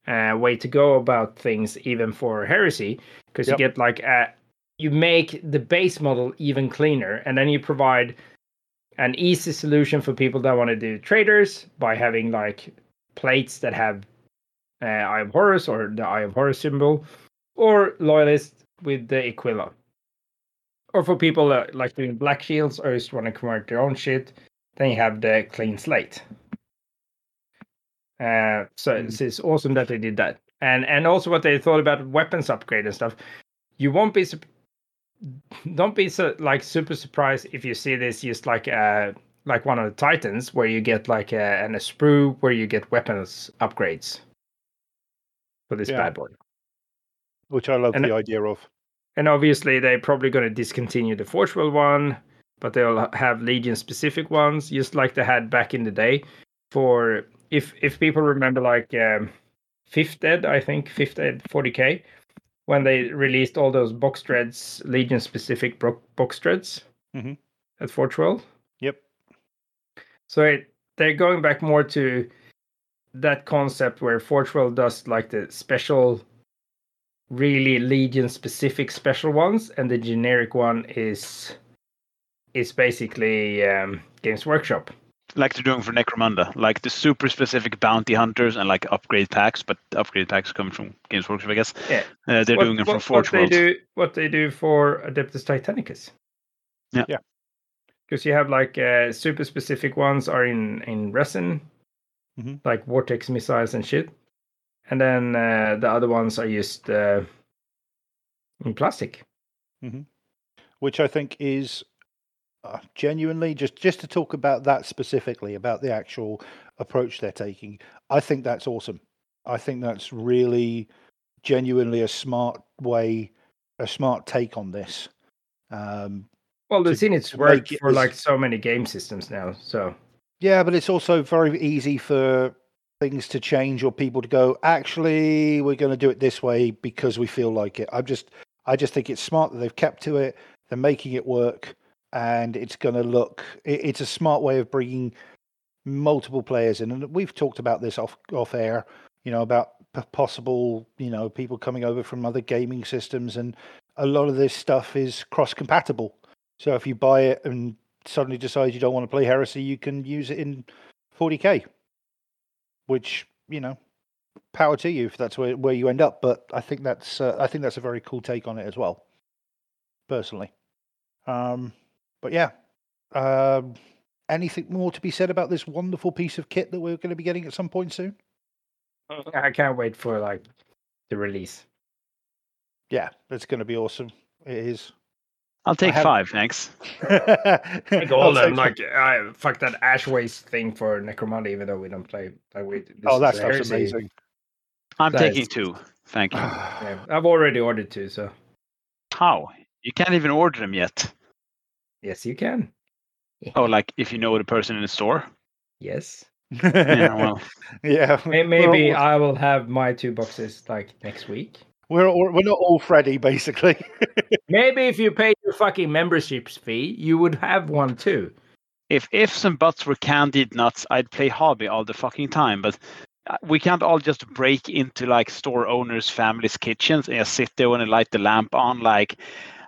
uh, way to go about things, even for heresy, because Yep. you get like a you make the base model even cleaner, and then you provide an easy solution for people that want to do traders by having like plates that have uh, Eye of Horus or the Eye of Horus symbol, or Loyalist with the Aquila. Or for people that like doing black shields or just want to convert their own shit, then you have the clean slate. Uh, so Mm. it's, it's awesome that they did that, and and also what they thought about weapons upgrade and stuff. You won't be don't be so like super surprised if you see this just like uh like one of the titans where you get like a, and a sprue where you get weapons upgrades for this Yeah. bad boy. Which I love And- the idea of. And obviously, they're probably going to discontinue the Forge World one, but they'll have Legion specific ones, just like they had back in the day. For if if people remember, like um, Fifth Ed, I think Fifth Ed 40k, when they released all those box dreads, Legion specific bro- box dreads Mhm. at Forge World. Yep. So it, they're going back more to that concept where Forge World does like the special, really Legion specific special ones, and the generic one is is basically um, Games Workshop. Like they're doing for Necromunda, like the super specific bounty hunters and like upgrade packs, but upgrade packs come from Games Workshop, I guess. Yeah. Uh, they're what, doing it from what, Forge what they do what they do for Adeptus Titanicus. Yeah. Yeah. Because you have like uh, super specific ones are in in resin, Mhm. like vortex missiles and shit. And then uh, the other ones are just uh, in plastic. which I think is uh, genuinely just just to talk about that specifically about the actual approach they're taking. I think that's awesome. I think that's really genuinely a smart way, a smart take on this. Um, Well, they've it's worked for like so many game systems now. So yeah, but it's also very easy for things to change or people to go. Actually, we're going to do it this way because we feel like it. I'm just, I just think it's smart that they've kept to it. They're making it work, and it's going to look. It, it's a smart way of bringing multiple players in, and we've talked about this off off air. You know about p- possible, you know, people coming over from other gaming systems, and a lot of this stuff is cross compatible. So if you buy it and suddenly decide you don't want to play Heresy, you can use it in 40k, which you know, power to you if that's where, where you end up. But I think that's uh, I think that's a very cool take on it as well, personally. Um, but yeah, um, anything more to be said about this wonderful piece of kit that we're going to be getting at some point soon? I can't wait for like the release. Yeah, it's going to be awesome. It is. I'll take have- five, thanks. Like all I'll them. Like, I, fuck that Ash Waste thing for Necromunda, even though we don't play. Like, we, this oh, that is stuff's crazy. amazing. I'm That taking is- two. Thank you. Yeah, I've already ordered two, so How? You can't even order them yet. yes, you can. Oh, like if you know the person in the store? Yes. Yeah, well, yeah. Maybe all- I will have my two boxes like next week. We're all, we're not all Freddy, basically. Maybe if you paid your fucking memberships fee, you would have one too. if ifs and buts were candied nuts, I'd play hobby all the fucking time. But uh, we can't all just break into like store owners' families' kitchens and just sit there and light the lamp on. Like,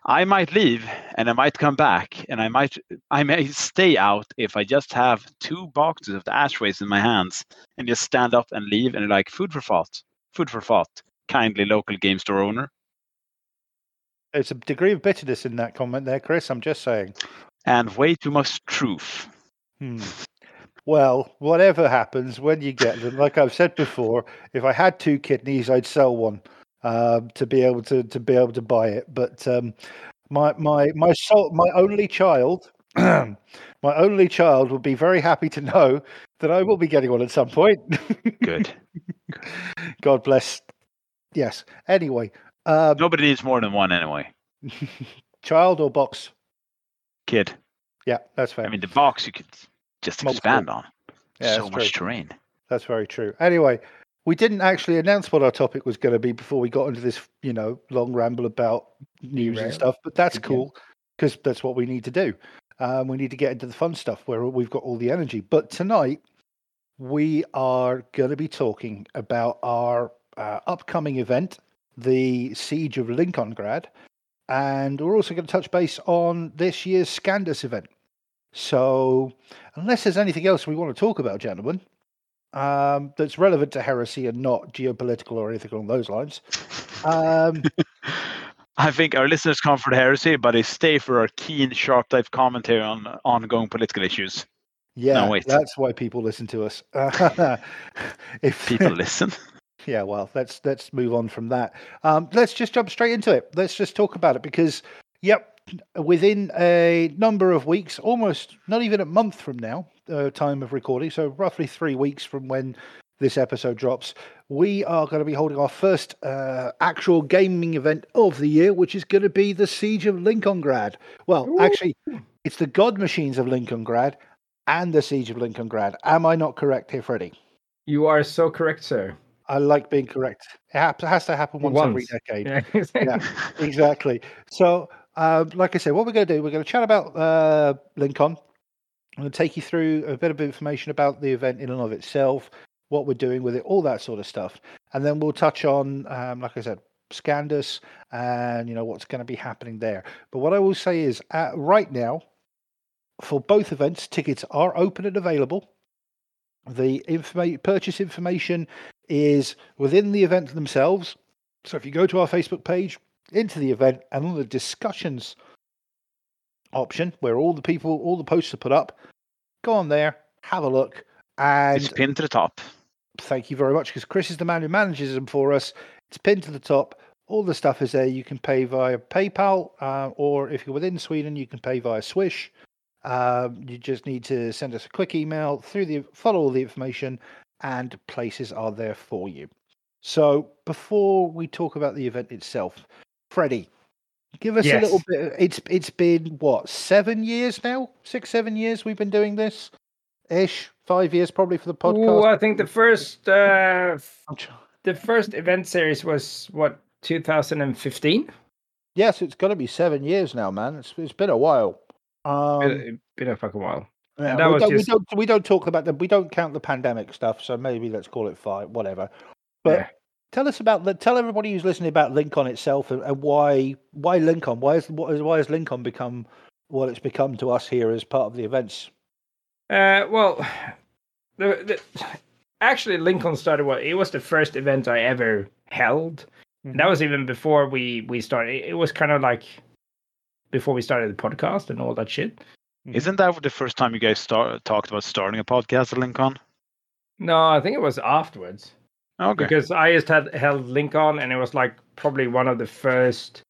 I might leave and I might come back and I might I may stay out if I just have two boxes of the Ash Wastes in my hands and just stand up and leave and like food for thought, food for thought. Kindly local game store owner. There's a degree of bitterness in that comment there, Chris. I'm just saying. And way too much truth. Hmm. Well, whatever happens when you get them, like I've said before, if I had two kidneys, I'd sell one um, to be able to to be able to buy it. But um, my my my soul, my only child, my only child will be very happy to know that I will be getting one at some point. Good. God bless. Yes. Anyway, um, Nobody needs more than one anyway. child or box? Kid. Yeah, that's fair. I mean, the box you could just Multiple. expand on. Yeah, so that's much true. terrain. That's very true. Anyway, we didn't actually announce what our topic was going to be before we got into this, you know, long ramble about news Derail. and stuff. But that's Again. cool because that's what we need to do. Um, we need to get into the fun stuff where we've got all the energy. But tonight, we are going to be talking about our uh, upcoming event, the Siege of Lincolngrad, and we're also going to touch base on this year's Scandus event. So, unless there's anything else we want to talk about, gentlemen, um, that's relevant to heresy and not geopolitical or anything along those lines. Um, I think our listeners come for the heresy, but they stay for our keen, sharp type commentary on ongoing political issues. yeah, wait. that's why people listen to us. if People listen. Yeah, well, let's let's move on from that. Um, let's just jump straight into it. Let's just talk about it because, yep, within a number of weeks, almost not even a month from now, uh, time of recording, so roughly three weeks from when this episode drops, we are going to be holding our first uh, actual gaming event of the year, which is going to be the Siege of Lincolngrad. Well, actually, it's the God Machines of Lincolngrad and the Siege of Lincolngrad. Am I not correct here, Freddie? You are so correct, sir. I like being correct. It has to happen once, every decade. Yeah. Yeah. exactly. So, um, like I said, what we're going to do, we're going to chat about uh, Lincoln. I'm going to take you through a bit of information about the event in and of itself, what we're doing with it, all that sort of stuff, and then we'll touch on, um, like I said, Scandus and you know what's going to be happening there. But what I will say is, uh, right now, for both events, tickets are open and available. The informa- purchase information is within the event themselves. So if you go to our Facebook page, into the event, and on the discussions option, where all the people, all the posts are put up, go on there, have a look, And It's pinned to the top. thank you very much because Chris is the man who manages them for us. It's pinned to the top. All the stuff is there. You can pay via PayPal, uh, or if you're within Sweden, you can pay via Swish. Um, you just need to send us a quick email through the follow all the information, and places are there for you. So before we talk about the event itself, Freddie, give us a little Yes. bit. It's it's been what seven years now, six seven years we've been doing this, ish. Five years probably for the podcast. Ooh, I think the first uh, f- I'm tr- the first event series was what 2015. Yes, it's got to be seven years now, man. It's it's been a while. Um, been, been a fucking while. Yeah, that we, was don't, just- we don't we don't talk about the we don't count the pandemic stuff, so maybe let's call it five, whatever. But Yeah. tell us about the tell everybody who's listening about Lincoln itself and, and why why Lincoln? Why is what is why has Lincoln become what it's become to us here as part of the events? Uh, well, the, the actually Lincoln started. What it was the first event I ever held. And that was even before we we started. It was kind of like before we started the podcast and all that shit. Isn't that the first time you guys start, talked about starting a podcast at Lincoln? No, I think it was afterwards. Okay. because I just had held Lincoln, and it was like probably one of the first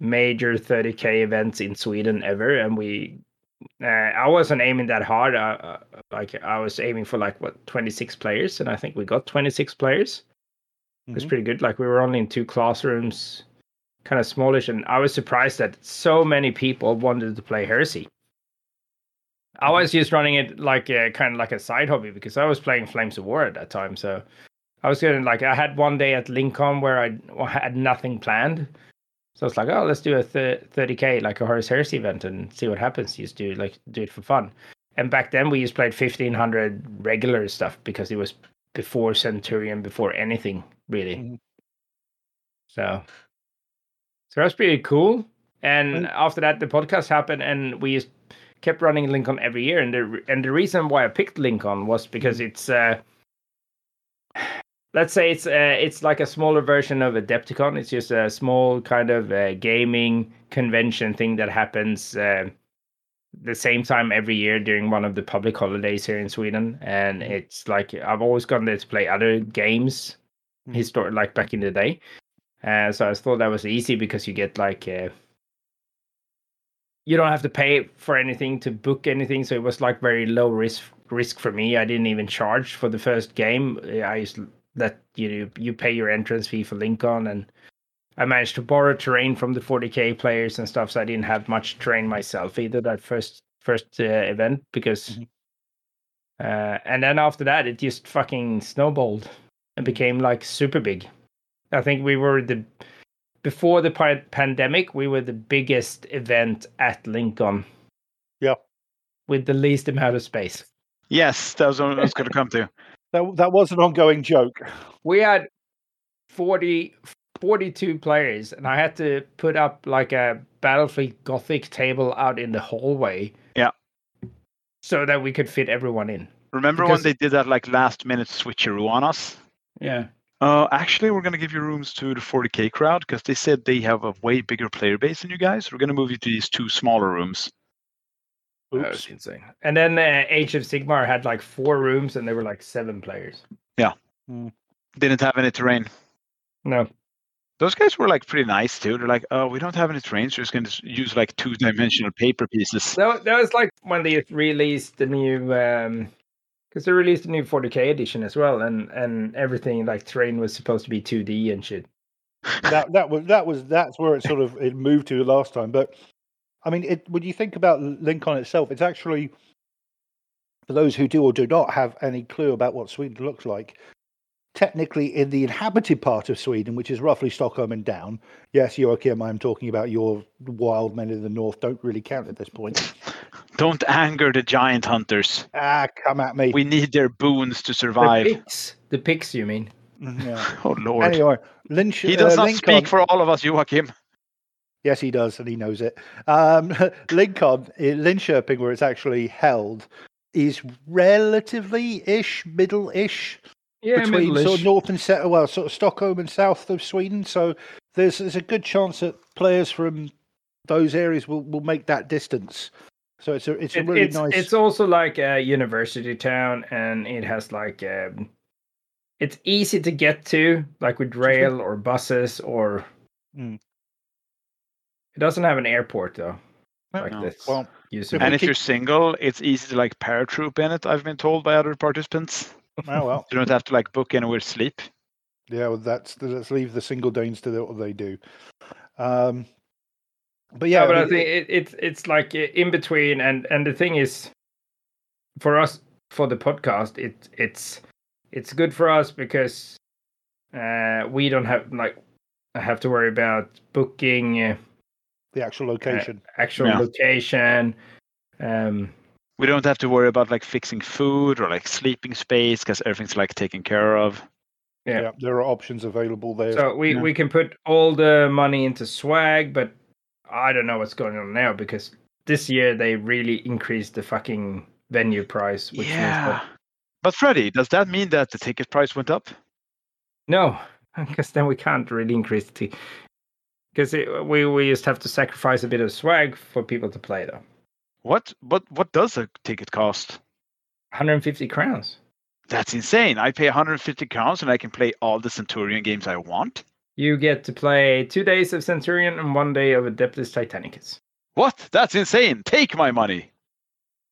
major 30k events in Sweden ever, and we. Uh, I wasn't aiming that hard. Uh, uh, like I was aiming for like what 26 players, and I think we got 26 players. It was Mhm. pretty good. Like we were only in two classrooms, kind of smallish, and I was surprised that so many people wanted to play Heresy. I was just running it like a, kind of like a side hobby because I was playing Flames of War at that time. So I was going like I had one day at Lincoln where I had nothing planned. So it's like, oh, let's do a 30k like a Horus Heresy event and see what happens. Just do like do it for fun. And back then we just played 1500 regular stuff because it was before Centurion, before anything really. Mhm. So, so that's pretty cool. And And- after that, the podcast happened, and we just kept running Lincoln every year. And the and the reason why I picked Lincoln was because it's uh, let's say it's uh, it's like a smaller version of Adepticon. It's just a small kind of uh, gaming convention thing that happens uh, the same time every year during one of the public holidays here in Sweden. And it's like I've always gone there to play other games, Mhm. historic like back in the day. Uh, so I thought that was easy because you get like. You don't have to pay for anything to book anything, so it was like very low risk risk for me. I didn't even charge for the first game. I just that you you pay your entrance fee for Lincoln, and I managed to borrow terrain from the 40k players and stuff. So I didn't have much terrain myself either that first first uh, event because, Mhm. uh, and then after that it just fucking snowballed and became like super big. I think we were the before the pa- pandemic we were the biggest event at Lincoln. Yeah. With the least amount of space. Yes, that was what I was going to come to. That that was an ongoing joke. we had 40 42 players and i had to put up like a Battlefleet Gothic table out in the hallway Yeah. so that we could fit everyone in Remember Because- when they did that like last minute switcheroo on us? yeah Uh, actually, we're going to give you rooms to the 40k crowd because they said they have a way bigger player base than you guys. We're going to move you to these two smaller rooms. that was insane and then uh, age of sigmar had like four rooms and there were like seven players Yeah. Didn't have any terrain. no Those guys were like pretty nice too. They're like, oh, we don't have any terrain, so we're just going to use like two dimensional paper pieces. that, that was like when they released the new um because they released a new 40k edition as well and and everything like terrain was supposed to be 2d and shit that that was that was that's where it sort of it moved to last time. But I mean, it when you think about Lincoln itself, it's actually for those who do or do not have any clue about what Sweden looks like. Technically, in the inhabited part of Sweden, which is roughly Stockholm and down. Yes, Joachim, I'm talking about your wild men in the north. Don't really count at this point. Don't anger the giant hunters. Ah, come at me. We need their boons to survive. the survive. pigs the pigs you mean Yeah. Oh Lord. Anyway, Lynch, he does uh, not Lincoln- speak for all of us, Joachim. Yes, he does, and he knows it. Um, Lincoln, in Linköping, where it's actually held, is relatively ish, middle ish yeah between sort of north and south, well, sort of Stockholm and south of Sweden. So there's there's a good chance that players from those areas will, will make that distance. So it's a it's a It- really it's nice. it's also like a university town, and it has like um, it's easy to get to, like with rail or buses, or Mm. it doesn't have an airport though. Like No. this. well, And if keep- you're single, it's easy to like paratroop in it. I've been told by other participants. Oh well. You don't have to like book anywhere to sleep. Yeah, well, that's let's leave the single Danes to do what they do. Um, but yeah, yeah, but I mean, think it, it's it's like uh, in between, and and the thing is, for us for the podcast, it it's it's good for us because uh, we don't have like have to worry about booking uh, the actual location. actual Yeah. location. Um, We don't have to worry about like fixing food or like sleeping space because everything's like taken care of. yeah. yeah. there are options available there. so we Yeah. we can put all the money into swag, but I don't know what's going on now because this year they really increased the fucking venue price. Which means yeah. that, But Freddie, does that mean that the ticket price went up? no, because then we can't really increase the because we we just have to sacrifice a bit of swag for people to play though. What? What? What does a ticket cost? 150 crowns. That's insane. I pay 150 crowns and I can play all the Centurion games I want. You get to play two days of Centurion and one day of Adeptus Titanicus. What? That's insane. Take my money.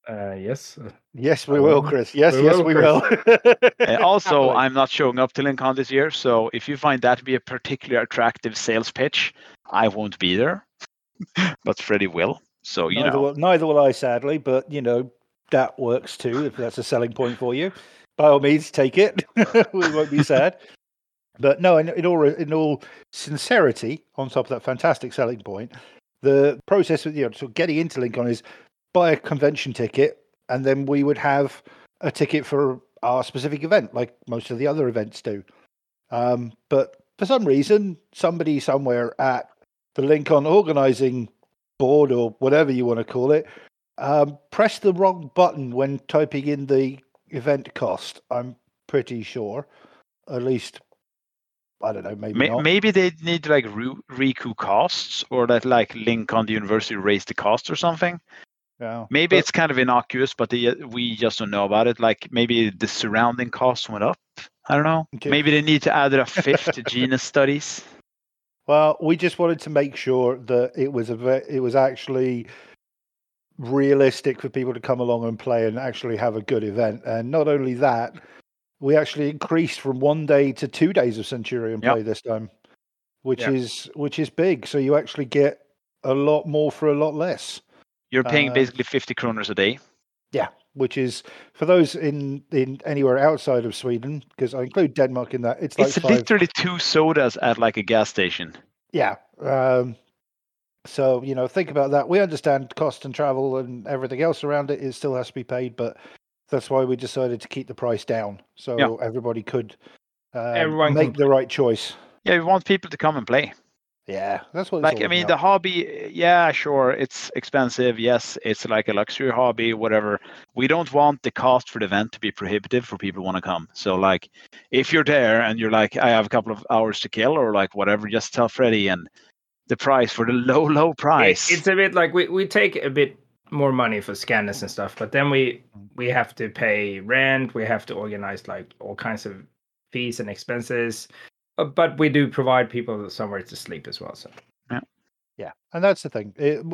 Uh, yes. yes, we I will, will. Chris. Yes, We yes, will, we Chris. will. Uh, also, I'm not showing up to LinCon this year, so if you find that to be a particularly attractive sales pitch, I won't be there. but Freddie will. So you neither, know, will, neither will I, sadly. But you know that works too. If that's a selling point for you, by all means, take it. we won't be sad. But no, in, in all in all sincerity, on top of that fantastic selling point, the process of you know, sort of getting into Lincoln is buy a convention ticket, and then we would have a ticket for our specific event, like most of the other events do. Um, but for some reason, somebody somewhere at the Lincoln organizing board or whatever you want to call it um, pressed the wrong button when typing in the event cost. I'm pretty sure, at least. I don't know, maybe maybe they need like re- recoup costs, or that like link on the university raise the cost or something. Yeah. Maybe But- it's kind of innocuous, but they, we just don't know about it. Like maybe the surrounding costs went up. I don't know. Okay. Maybe they need to add a fifth to genus studies. Well, we just wanted to make sure that it was a ve- it was actually realistic for people to come along and play and actually have a good event. And not only that, we actually increased from one day to two days of Centurion Yep. play this time, which Yeah. is which is big. So you actually get a lot more for a lot less. You're paying Uh, basically 50 kroners a day. Yeah, which is for those in in anywhere outside of Sweden, because I include Denmark in that. It's like it's five, literally two sodas at like a gas station. Yeah. Um, so you know, think about that. We understand cost and travel and everything else around it. It still has to be paid, but that's why we decided to keep the price down so Yeah. everybody could uh, Everyone make the right choice. Yeah, we want people to come and play. Yeah, that's what. Like, I mean, about. the hobby, yeah, sure, it's expensive. Yes, it's like a luxury hobby, whatever. We don't want the cost for the event to be prohibitive for people who want to come. So, like, if you're there and you're like, I have a couple of hours to kill or like whatever, just tell Freddie and the price for the low, low It- price. it's a bit like we, we take a bit more money for Scandus and stuff, but then we we have to pay rent, we have to organize like all kinds of fees and expenses. Uh, But we do provide people somewhere to sleep as well. So Yeah, yeah, and that's the thing. It,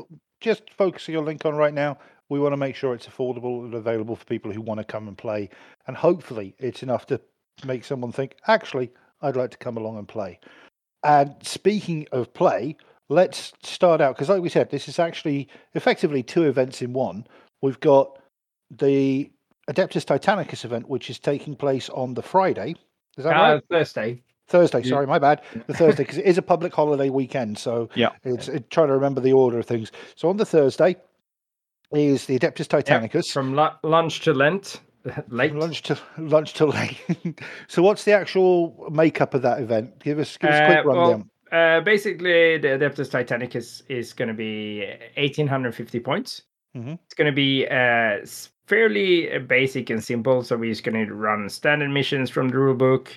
just focusing your link on Lincoln right now, we want to make sure it's affordable and available for people who want to come and play, and hopefully it's enough to make someone think, actually, I'd like to come along and play. And speaking of play, let's start out because, like we said, this is actually effectively two events in one. We've got the Adeptus Titanicus event, which is taking place on the Friday. Is that uh, right? Thursday. Thursday, Yeah. sorry, my bad. The Thursday, because it is a public holiday weekend. So Yeah. it's it, trying to remember the order of things. So on the Thursday is the Adeptus Titanicus. From lu- lunch to Lent, late. From lunch to lunch till late. so what's the actual makeup of that event? Give us give us a quick Uh, well. Uh, basically, the Adeptus Titanicus is going to be 1850 points. Mhm. It's going to be uh, fairly uh, basic and simple. So we're just going to run standard missions from the rulebook.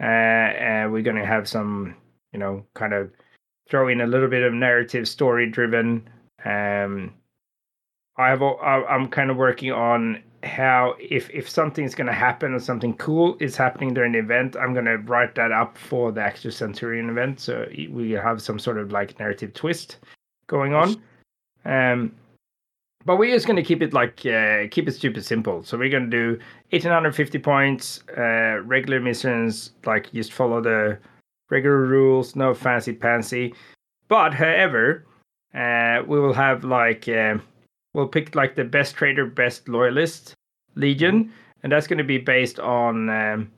Uh, and we're going to have some, you know, kind of throw in a little bit of narrative, story driven. Um, I have I'm kind of working on how if if something's going to happen or something cool is happening during the event, I'm going to write that up for the actual Centurion event, so we have some sort of like narrative twist going on. Um, but we're just going to keep it like uh, keep it stupid simple. So we're going to do 1850 points, uh, regular missions, like just follow the regular rules, no fancy pantsy. But however, uh, we will have like uh, we'll pick like the best trader, best loyalist legion, and that's going to be based on um,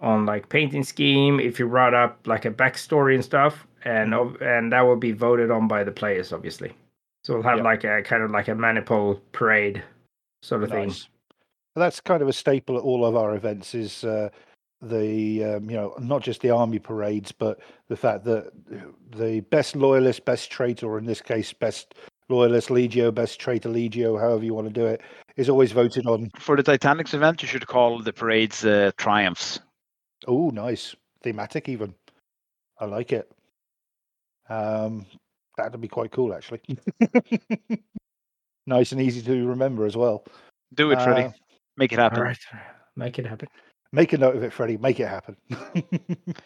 on like painting scheme. If you write up like a backstory and stuff, and and that will be voted on by the players, obviously. So we'll have Yeah. like a kind of like a maniple parade sort of thing. Nice. Well, that's kind of a staple at all of our events is uh, the um, you know not just the army parades, but the fact that the best loyalist, best traitor, or in this case, best loyalist legio, best traitor legio, however you want to do it, is always voted on. For the Titanicus event, you should call the parades uh, triumphs. Oh, nice thematic even. I like it. Um, that'd be quite cool, actually. nice and easy to remember as well. Do it, Freddie. Uh, Make it happen. All right, make it happen. Make a note of it, Freddie. Make it happen.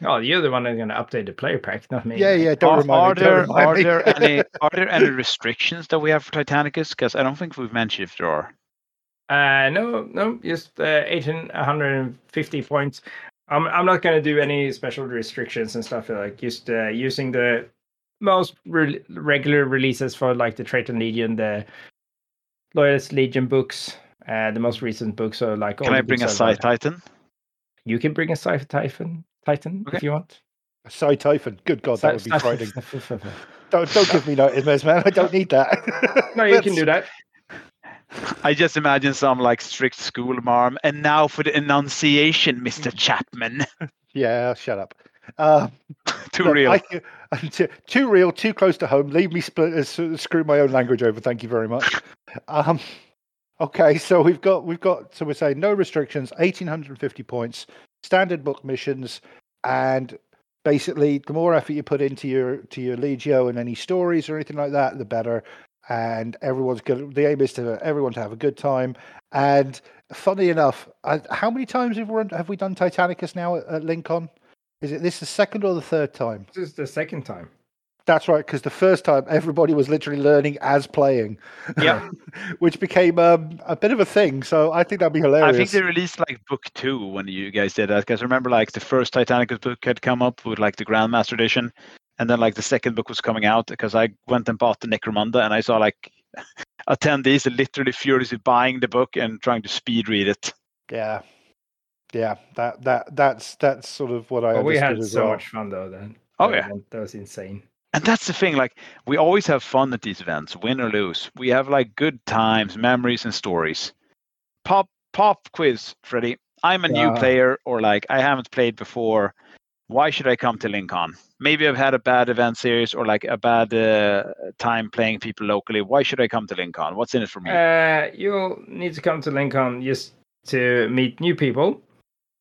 Oh, you're the one that's going to update the player pack, not me. yeah, yeah. Don't Are, remind are me. don't there remind are me. there any are there any restrictions that we have for Titanicus? Because I don't think we've mentioned if there are. Uh, no, no, just uh, 1850 points. I'm I'm not gonna do any special restrictions and stuff like just uh, using the most re- regular releases for like the Traitor Legion, the Loyalist Legion books, uh, the most recent books are like. all Can I bring a books Sci I've read. Titan? You can bring a Sci Titan, Titan Okay. if you want. A sci Typhon. Good God, that would be frightening. Don't don't give me nightmares, man. I don't need that. no, you can do that. I just imagine some like strict school marm. And now for the enunciation, Mr. Chapman. Yeah, shut up. Uh, Too real. I, too, too real, too close to home. Leave me split, uh, screw my own language over. Thank you very much. Um, okay, so we've got we've got so we're saying no restrictions, eighteen hundred and fifty points, standard book missions, and basically the more effort you put into your to your legio and any stories or anything like that, the better. And everyone's good. The aim is to everyone to have a good time. And funny enough, I, how many times have we run, have we done Titanicus now at, at Lincoln? Is it this the second or the third time? This is the second time. That's right, because the first time everybody was literally learning as playing. Yeah. which became um, a bit of a thing. So I think that'd be hilarious. I think they released like book two when you guys did that. Because remember, like the first Titanicus book had come up with like the Grandmaster edition, and then like the second book was coming out. Because I went and bought the Necromunda, and I saw like attendees literally furiously buying the book and trying to speed read it. yeah, yeah. That that that's that's sort of what I. But we had understood as so well. much fun though. Then. Oh, yeah. that was insane. And that's the thing, like we always have fun at these events, win or lose. We have like good times, memories, and stories. Pop pop quiz, Freddie. I'm a new player, or like I haven't played before. Why should I come to Lincoln? Maybe I've had a bad event series or like a bad uh, time playing people locally. Why should I come to Lincoln? What's in it for me? Uh, you'll need to come to Lincoln just to meet new people,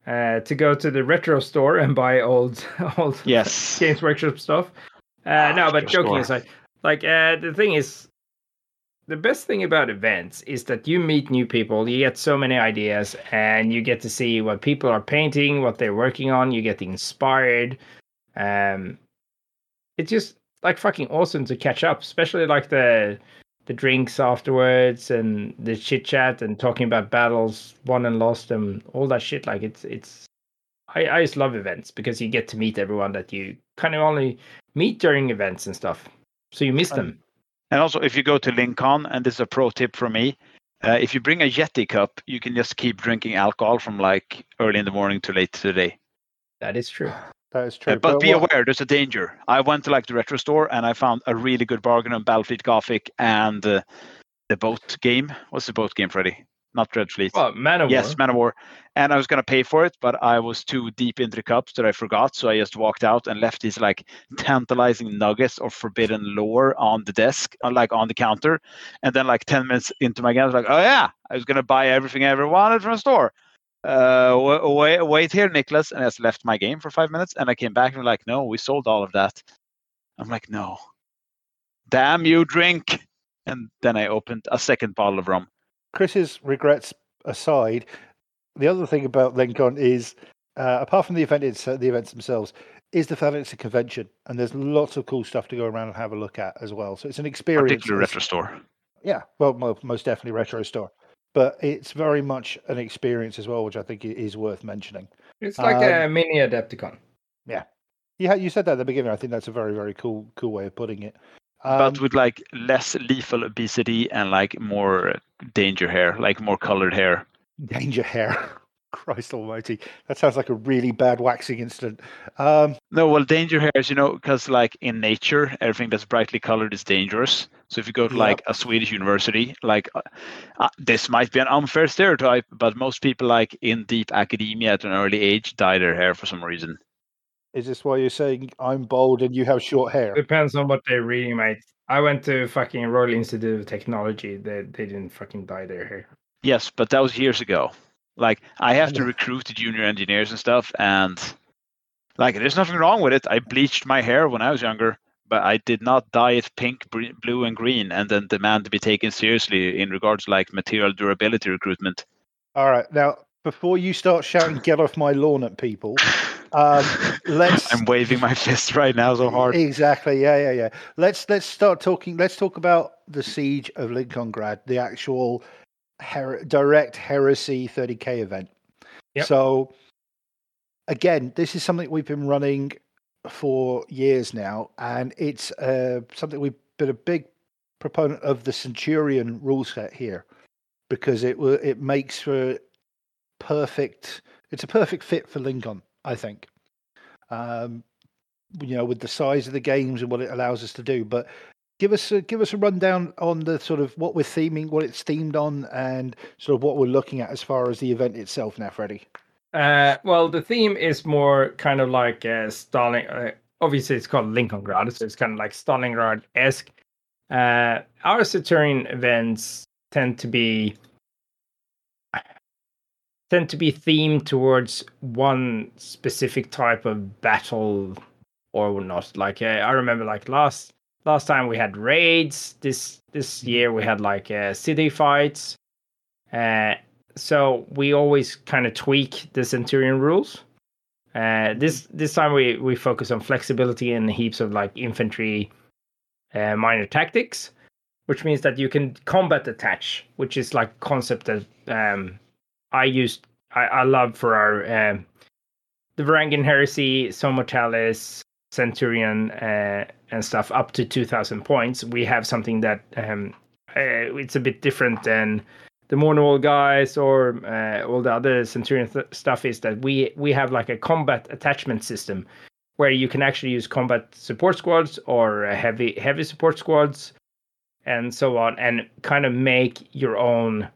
uh, to go to the retro store and buy old old yes. Games Workshop stuff. Uh, Ah, no, but joking store. aside, like uh, the thing is, the best thing about events is that you meet new people, you get so many ideas, and you get to see what people are painting, what they're working on. You get inspired. Um, it's just like fucking awesome to catch up, especially like the the drinks afterwards and the chit chat and talking about battles won and lost and all that shit. Like it's it's I, I just love events because you get to meet everyone that you kind of only meet during events and stuff. So you miss them. And also, if you go to Lincoln, and this is a pro tip from me, uh, if you bring a Yeti cup, you can just keep drinking alcohol from like early in the morning to late today. That is true. That is Uh, true. but be what- aware, there's a danger. I went to like the retro store and I found a really good bargain on Battlefleet Gothic and uh, the boat game. What's the boat game, Freddy? Not Dread Fleet. Well, Man of yes, War. Man of War. And I was gonna pay for it, but I was too deep into the cups that I forgot. So I just walked out and left these like tantalizing nuggets of forbidden lore on the desk, uh, like on the counter. And then like ten minutes into my game, I was like, oh yeah, I was gonna buy everything I ever wanted from a store. Uh, wait, wait here, Nicholas. And I just left my game for five minutes, and I came back and like, no, we sold all of that. I'm like, no. Damn you, drink. and then I opened a second bottle of rum. Chris's regrets aside, the other thing about Lincoln is, uh, apart from the event, it's uh, the events themselves, is the fact that it's a convention and there's lots of cool stuff to go around and have a look at as well. So it's an experience. Particular It's- retro store. Yeah, well, most definitely retro store, but it's very much an experience as well, which I think i- is worth mentioning. It's like Um, a mini Adepticon. Yeah, yeah. you said that at the beginning. I think that's a very very cool cool way of putting it. Um, but with like less lethal obesity and like more danger hair, like more colored hair. danger hair. Christ Almighty, that sounds like a really bad waxing incident. Um, No, well, danger hairs, you know, because like in nature, everything that's brightly colored is dangerous. So if you go to Yep. like a Swedish university, like uh, uh, this might be an unfair stereotype, but most people like in deep academia at an early age dye their hair for some reason. is this why you're saying I'm bold and you have short hair? Depends on what they're reading, mate. I went to fucking Royal Institute of Technology. They they didn't fucking dye their hair. Yes, but that was years ago. Like I have to recruit the junior engineers and stuff, and like there's nothing wrong with it. I bleached my hair when I was younger, but I did not dye it pink, blue, and green, and then demand to be taken seriously in regards to like material durability recruitment. All right, now before you start shouting "Get off my lawn" at people, um, let's I'm waving my fist right now so hard. Exactly. Yeah, yeah, yeah. Let's let's start talking. Let's talk about the siege of Lincolngrad, the actual her- direct heresy 30k event. Yep. So again, this is something we've been running for years now, and it's uh, something we've been a big proponent of the Centurion rule set here because it it makes for perfect. It's a perfect fit for Lincoln, I think. Um, you know, with the size of the games and what it allows us to do. But give us a, give us a rundown on the sort of what we're theming, what it's themed on, and sort of what we're looking at as far as the event itself. Now, Freddie. Uh, well, the theme is more kind of like uh, Stalin. Uh, obviously, it's called Lincolngrad, so it's kind of like Stalingrad esque. Uh, our Saturn events tend to be tend to be themed towards one specific type of battle or not. Like uh, I remember, like last last time we had raids. This this year we had like uh, city fights. Uh, so we always kind of tweak the Centurion rules. Uh, this this time we we focus on flexibility and heaps of like infantry, uh, minor tactics, which means that you can combat attach, which is like concept that um, I used I, I love for our um, the Varangian Heresy, Zone Mortalis, Centurion, uh, and stuff up to two thousand points. We have something that um, uh, it's a bit different than the Mournival guys or uh, all the other Centurion th- stuff is that we we have like a combat attachment system where you can actually use combat support squads or uh, heavy heavy support squads and so on and kind of make your own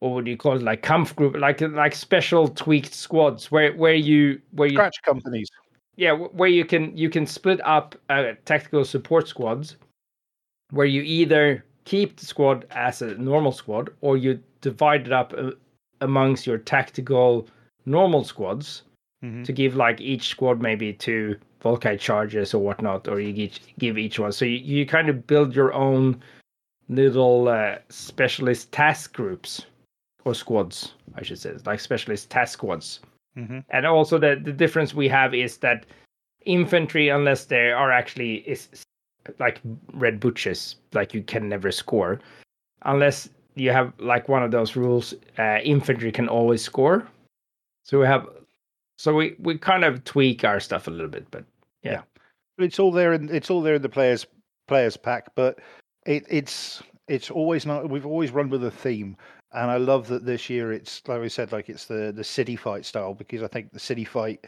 what would you call it like comf group like like special tweaked squads where where you where you Scratch companies. Yeah where you can you can split up uh, tactical support squads where you either keep the squad as a normal squad or you divide it up uh, amongst your tactical normal squads Mhm. to give like each squad maybe two Volkite charges or whatnot, or you each, give each one. So you, you kind of build your own little uh, specialist task groups or squads, I should say, like specialist task squads. Mhm. And also the the difference we have is that infantry, unless they are actually is like red butchers, like you can never score, unless you have like one of those rules, uh, infantry can always score. So we have, so we we kind of tweak our stuff a little bit, but yeah. It's all there in it's all there in the players players pack, but it, it's it's always not. We've always run with a theme, and I love that this year it's like we said, like it's the the city fight style because I think the city fight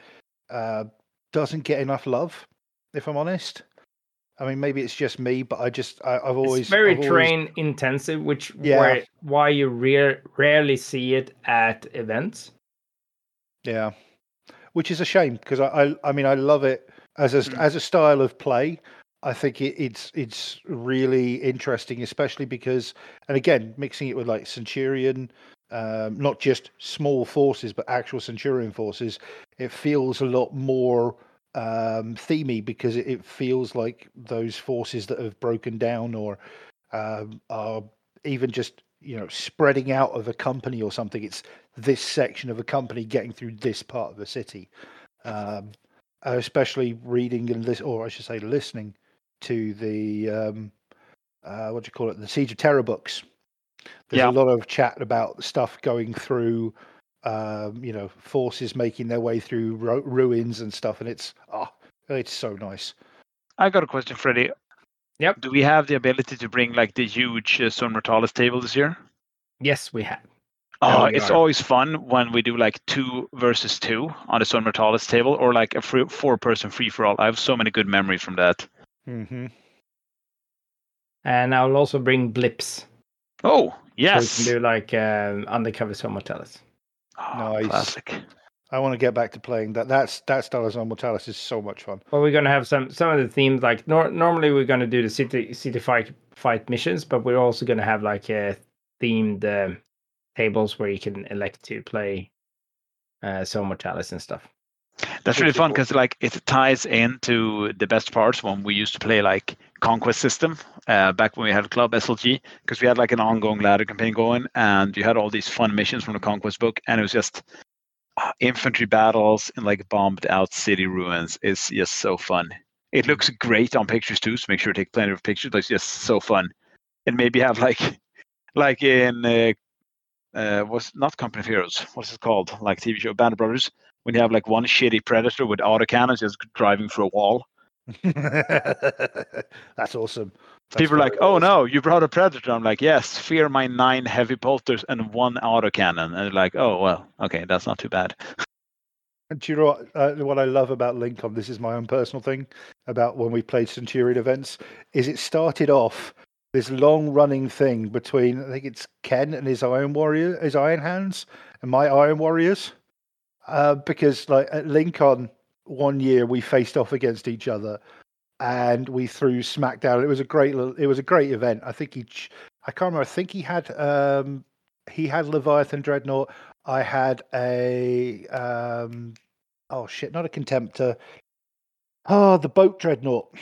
uh, doesn't get enough love. If I'm honest, I mean maybe it's just me, but I just I, I've always it's very I've always- intensive, which Yeah. where, why you rare, rarely see it at events. Yeah, which is a shame because I, I I mean I love it as a Mm. as a style of play. I think it, it's it's really interesting, especially because and again mixing it with like Centurion, um, not just small forces but actual Centurion forces. It feels a lot more um, themey because it, it feels like those forces that have broken down or um, are even just you know spreading out of a company or something. It's this section of a company getting through this part of the city. Um, especially reading and this, or I should say, listening to the um, uh, what do you call it, the Siege of Terror books. There's Yeah. a lot of chat about stuff going through, um, you know, forces making their way through ru- ruins and stuff, and it's oh, it's so nice. I got a question, Freddie. Yep. Do we have the ability to bring like the huge uh, Zone Mortalis table this year? Yes, we have. Oh, we it's are. always fun when we do like two versus two on the Zone Mortalis table or like a free, four person free for all. I have so many good memories from that. Mm-hmm. And I'll also bring blips. Oh, So yes. we can do like um, undercover Zone Mortalis. Oh, Nice. Classic. I want to get back to playing that. That's that Zone Mortalis is so much fun. Well, we're gonna have some some of the themes like nor- normally we're gonna do the city city fight fight missions, but we're also gonna have like uh, themed uh, tables where you can elect to play uh, Zone Mortalis and stuff. That's really fun because like it ties into the best parts when we used to play like conquest system uh, back when we had club SLG because we had like an ongoing ladder campaign going and you had all these fun missions from the conquest book and it was just uh, infantry battles in like bombed out city ruins is just so fun. It looks great on pictures too, so make sure to take plenty of pictures. But it's just so fun, and maybe have like like in uh, uh, was not Company of Heroes. What's it called? Like TV show Band of Brothers when you have like one shitty predator with autocannons just driving through a wall. That's awesome. That's People are like, "Oh awesome. no, you brought a predator." I'm like, "Yes, fear my nine heavy bolters and one autocannon." And they're like, "Oh well, okay, that's not too bad." And do you know what, uh, what I love about Lincoln? This is my own personal thing about when we played Centurion events. Is it started off this long running thing between I think it's Ken and his Iron Warrior, his Iron Hands, and my Iron Warriors. Uh, because like at Lincoln one year we faced off against each other, and we threw SmackDown. It was a great, little- it was a great event. I think he, ch- I can't remember. I think he had, um, he had Leviathan Dreadnought. I had a um oh shit, not a contemptor. Oh, the boat dreadnought.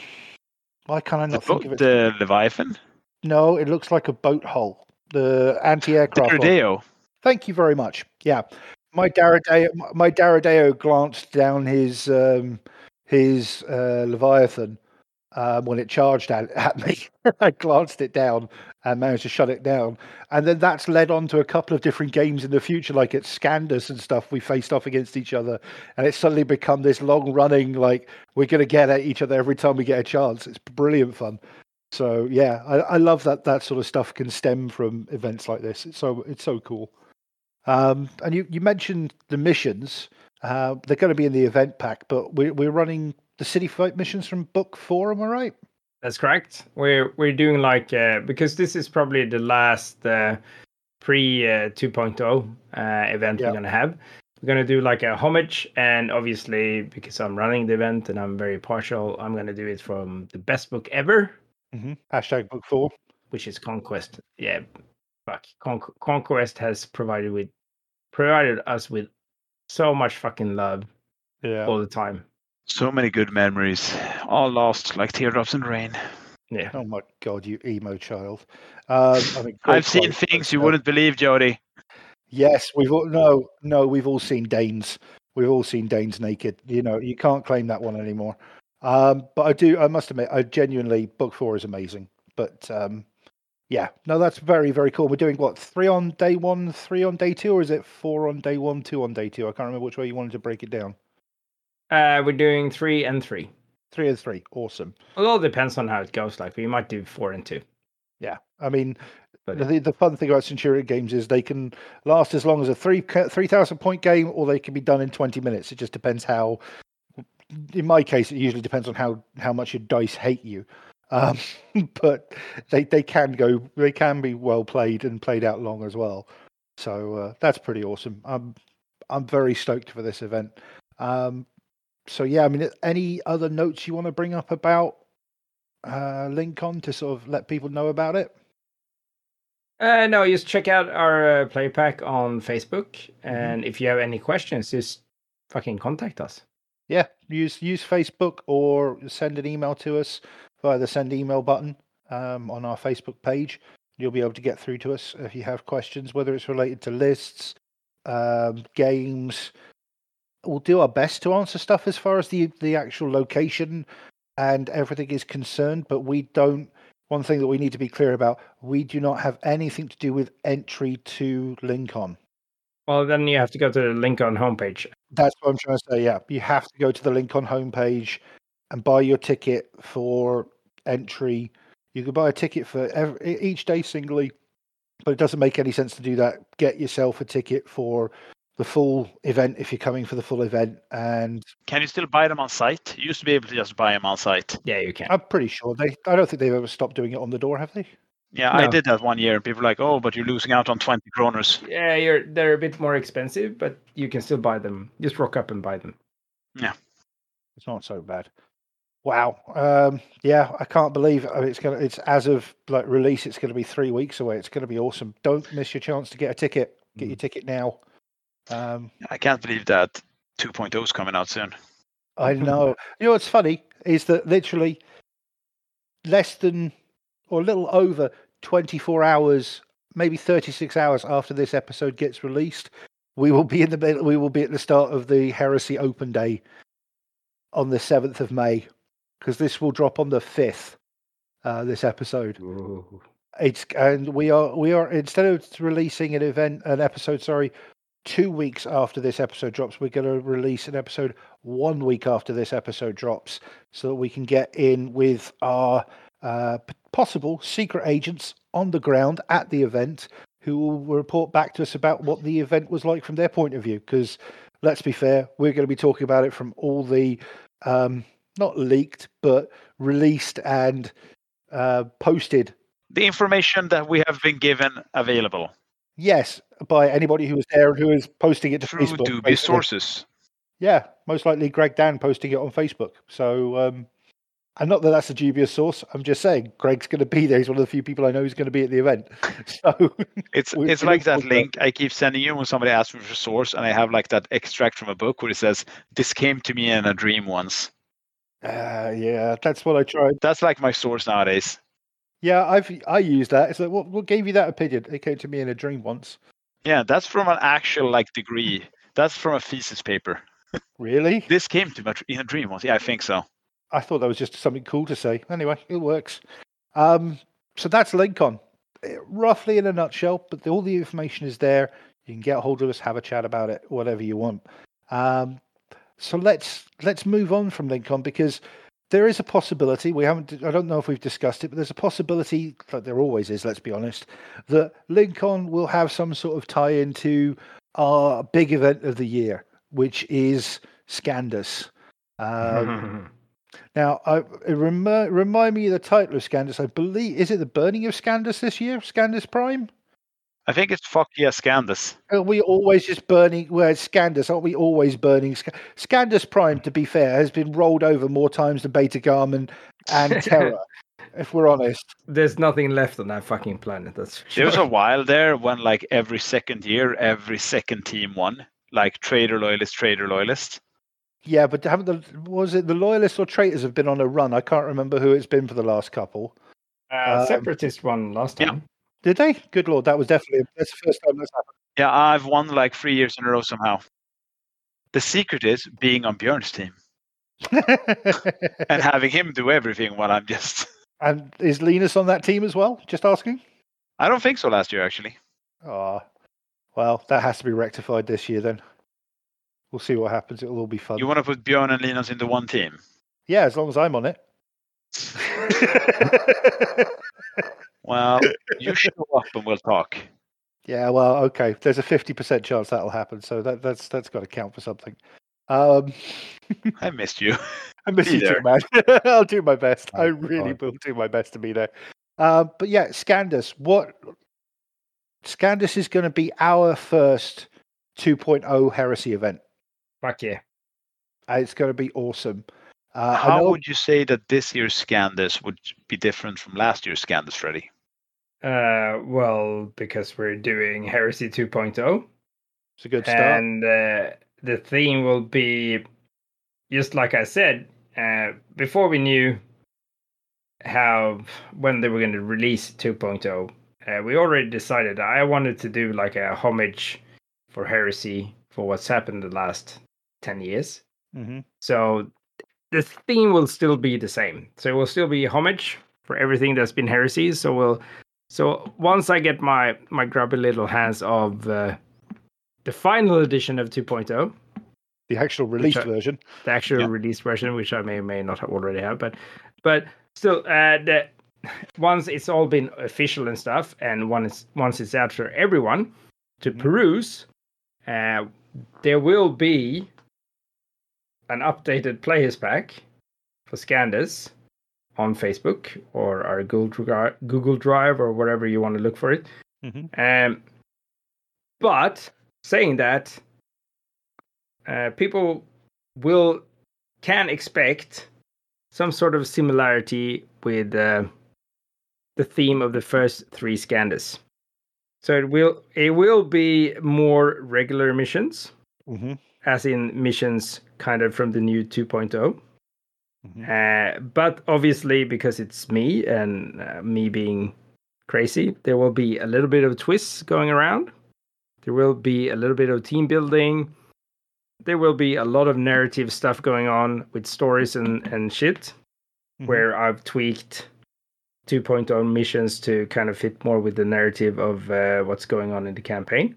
Why can't I The, not think bo- of it? the Leviathan, No, it looks like a boat hull. The the anti-aircraft. one. Deredeo. Thank you very much. Yeah, my Deredeo, my glanced down his um, his uh, Leviathan um, when it charged at, at me. I glanced it down and managed to shut it down. And then that's led on to a couple of different games in the future, like at Scandus and stuff. We faced off against each other, and it's suddenly become this long running like we're going to get at each other every time we get a chance. It's brilliant fun. So yeah, I, I love that that sort of stuff can stem from events like this. It's so it's so cool. Um, and you, you mentioned the missions. Uh, they're going to be in the event pack, but we're we're running the city fight missions from book four. Am I right? That's correct. We're we're doing like uh, because this is probably the last uh, pre uh, 2.0 uh, event Yeah. we're gonna have. We're gonna do like a homage, and obviously because I'm running the event and I'm very partial, I'm gonna do it from the best book ever, Mm-hmm. Hashtag book four. which is Conquest. Yeah, fuck. Con- Conquest has provided with provided us with so much fucking love Yeah. all the time. So many good memories, all lost like teardrops in rain. Yeah. Oh my god, you emo child. Um, I mean, I've seen things you uh, wouldn't believe, Jody. Yes, we've all no, no, we've all seen Danes. We've all seen Danes naked. You know, you can't claim that one anymore. Um, but I do. I must admit, I genuinely book four is amazing. But um, yeah, no, that's very, very cool. We're doing what three on day one, three on day two, or is it four on day one, two on day two? I can't remember which way you wanted to break it down. Uh, we're doing three and three. Three and three, awesome. Well, It all depends on how it goes. Like we might do four and two. Yeah, I mean, But the, the fun thing about Centurion games is they can last as long as a three three thousand point game, or they can be done in twenty minutes. It just depends how. In my case, it usually depends on how how much your dice hate you, um, but they they can go they can be well played and played out long as well. So uh, that's pretty awesome. I'm I'm very stoked for this event. Um, so yeah, I mean, any other notes you want to bring up about uh, Lincoln to sort of let people know about it? Uh, no, just check out our uh, play pack on Facebook, and if you have any questions, just fucking contact us. yeah, use use Facebook or send an email to us via the send email button um, on our Facebook page. You'll be able to get through to us if you have questions, whether it's related to lists, um, games. We'll do our best to answer stuff as far as the the actual location and everything is concerned, but we don't. One thing that we need to be clear about: we do not have anything to do with entry to Lincoln. Well, then you have to go to the link on homepage. That's what I'm trying to say. Yeah, you have to go to the link on homepage and buy your ticket for entry. You can buy a ticket for every, each day singly, but it doesn't make any sense to do that. Get yourself a ticket for the full event if you're coming for the full event, and Can you still buy them on site? You used to be able to just buy them on site. Yeah, you can. I'm pretty sure they. I don't think they've ever stopped doing it on the door, have they? Yeah, I did that one year. and People were like, "Oh, but you're losing out on 20 kroners." Yeah, you're they're a bit more expensive, but you can still buy them. Just rock up and buy them. Yeah, it's not so bad. Wow. Um, yeah, I can't believe I mean, it's gonna. It's as of like release. It's going to be three weeks away. It's going to be awesome. Don't miss your chance to get a ticket. Get your ticket now. Um, I can't believe that 2.0 is coming out soon. I know. You know what's funny is that literally less than or a little over 24 hours, maybe 36 hours after this episode gets released, we will be in the we will be at the start of the Heresy Open Day on the 7th of May because this will drop on the 5th. Uh, this episode, Ooh. it's and we are we are instead of releasing an event an episode sorry two weeks after this episode drops we're going to release an episode one week after this episode drops so that we can get in with our uh, p- possible secret agents on the ground at the event who will report back to us about what the event was like from their point of view because let's be fair we're going to be talking about it from all the um, not leaked but released and uh, posted The information that we have been given available Yes, by anybody who was there and who is posting it to through Facebook. dubious basically. sources. Yeah, most likely Greg Dan posting it on Facebook. So, um, and not that that's a dubious source. I'm just saying Greg's going to be there. He's one of the few people I know who's going to be at the event. So, It's it's like that forward to it. link I keep sending you when somebody asks me for a source, and I have like that extract from a book where it says, "This came to me in a dream once." Uh, yeah, that's what I tried. That's like my source nowadays. Yeah, I've I use that. It's like, what, what gave you that opinion? It came to me in a dream once. Yeah, that's from an actual like degree. That's from a thesis paper. Really? This came to me in a dream once. Yeah, I think so. I thought that was just something cool to say. Anyway, it works. Um, so that's Lincoln, Eh, roughly in a nutshell. But the, all the information is there. You can get a hold of us, have a chat about it, whatever you want. Um, so let's let's move on from Lincoln because there is a possibility. We haven't. I don't know if we've discussed it, but there's a possibility. Like there always is. Let's be honest. That Lincoln will have some sort of tie into our big event of the year, which is Scandus. Um, now, I, it remi- remind me of the title of Scandus. I believe is it the burning of Scandus this year? Scandus Prime? I think it's fuck yeah, Scandus. Are we always just burning? Well, it's Scandus, aren't we? Always burning. Sc- Scandus Prime, to be fair, has been rolled over more times than Beta Garmon and Terra. if we're honest, There's nothing left on that fucking planet. That's for There was a while there when like every second year, every second team won. Like trader loyalist, trader loyalist. yeah, but haven't the was it the loyalists or traitors have been on a run? I can't remember who it's been for the last couple. uh, um, separatist one last yeah. Did they? Good lord, that was definitely that's the first time that's happened. Yeah, I've won like three years in a row somehow. The secret is being on Björn's team and having him do everything while I'm just. and is Linus on that team as well? Just asking. I don't think so last year actually. Ah, well, that has to be rectified this year then. We'll see what happens. It'll all be fun. You want to put Björn and Linus into one team? Yeah, as long as I'm on it. Well, you show up and we'll talk. yeah, well, okay. There's a fifty percent chance that'll happen, so that, that's that's got to count for something. Um, I missed you. I miss Be you too, there. man. I'll do my best. I Oh, really God. will do my best to be there. Um, but yeah, Scandus. What Scandus is going to be our first 2.0 heresy event. Fuck yeah. Uh, It's going to be awesome. Uh, How know would you say that this year's Scandus would be different from last year's Scandus, Freddy? Uh, well, because we're doing Heresy 2.0, it's a good start. and uh, the theme will be just like I said, uh, before we knew how when they were going to release 2.0, uh, we already decided I wanted to do like a homage for Heresy for what's happened the last 10 years. hmm So the theme will still be the same. So it will still be homage for everything that's been Heresy. So we'll so once I get my my grubby little hands of uh, the final edition of 2.0, The actual released I- version. the actual Yeah. release version, which I may or may not already have, but but still, uh, the once it's all been official and stuff, and once once it's out for everyone to Mhm. peruse, uh, there will be an updated players pack for Scandus on Facebook or our Google Google Drive or whatever you want to look for it. hmm Um, but saying that, uh, people will can expect some sort of similarity with uh, the theme of the first three Scandus. So it will it will be more regular missions, hmm as in missions kind of from the new 2.0. hmm Uh, but obviously, because it's me and uh, me being crazy, there will be a little bit of twists going around. There will be a little bit of team building. There will be a lot of narrative stuff going on with stories and, and shit, Mhm. where I've tweaked 2.0 missions to kind of fit more with the narrative of uh, what's going on in the campaign.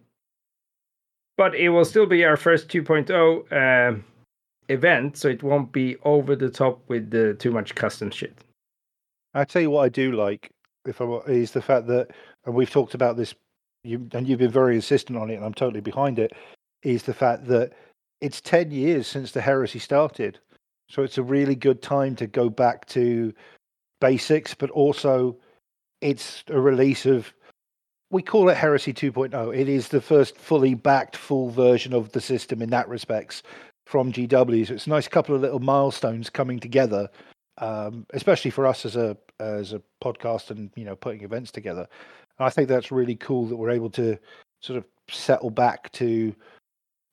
But it will still be our first 2.0 uh, event, so it won't be over the top with the too much custom shit. I tell you what I do like if I is the fact that, and we've talked about this, you and you've been very insistent on it, and I'm totally behind it. Is the fact that it's ten years since the heresy started, so it's a really good time to go back to basics, but also it's a release of. We call it Heresy 2.0. It is the first fully backed full version of the system in that respects from GW. So it's a nice couple of little milestones coming together um, especially for us as a as a podcast and you know putting events together. And I think that's really cool that we're able to sort of settle back to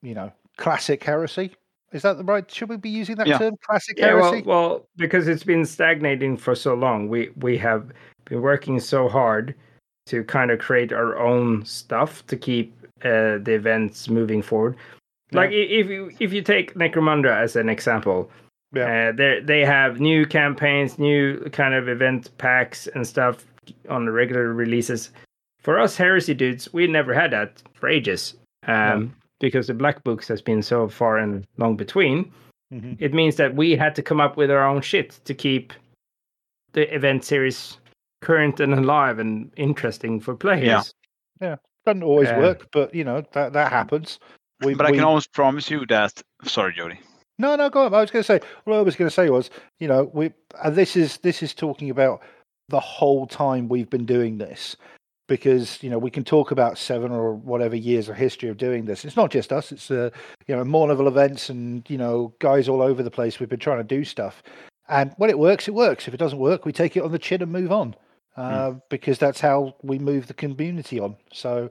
you know classic heresy. Is that the right? Should we be using that Yeah. term, classic Yeah, well, heresy? well, because it's been stagnating for so long, we we have been working so hard to kind of create our own stuff to keep uh, the events moving forward. Like if you if you take Necromunda as an example, Yeah. uh, they they have new campaigns, new kind of event packs and stuff on the regular releases. For us heresy dudes, we never had that for ages, um, because the black books has been so far and long between hmm it means that we had to come up with our own shit to keep the event series current and alive and interesting for players. Yeah. Yeah. Doesn't always Yeah. work, but you know that that happens. We, but I we- can almost promise you that. Sorry, Jody. No, no, go on. I was going to say. What I was going to say was, you know, we and this is this is talking about the whole time we've been doing this, because you know we can talk about seven or whatever years of history of doing this. It's not just us. It's uh, you know more level events and you know guys all over the place. We've been trying to do stuff, and when it works, it works. If it doesn't work, we take it on the chin and move on, uh, because that's how we move the community on. So.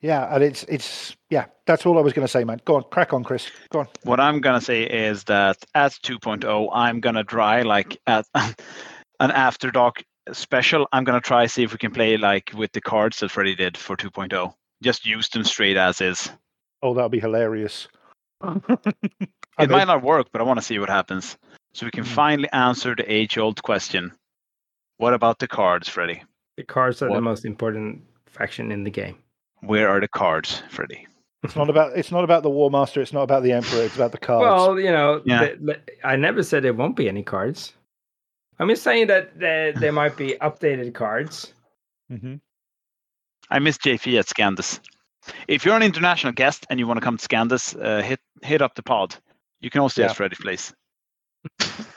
Yeah, and it's it's yeah. That's all I was going to say, man. Go on, crack on, Chris. Go on. What I'm gonna say is that at 2.0, I'm gonna try like at an after dark special. I'm gonna try see if we can play like with the cards that Freddy did for 2.0. Just use them straight as is. Oh, that'll be hilarious. It know. might not work, but I want to see what happens. So we can Mhm. finally answer the age-old question: What about the cards, Freddy? The cards are What- the most important faction in the game. Where are the cards, Freddy? It's not about it's not about the War Master. It's not about the Emperor. It's about the cards. Well, you know, Yeah. the- the- I never said there won't be any cards. I'm just saying that there, there might be updated cards. hmm I miss JP at Scandus. If you're an international guest and you want to come to Scandus, uh, hit hit up the pod. You can also Yeah. at Freddy's place.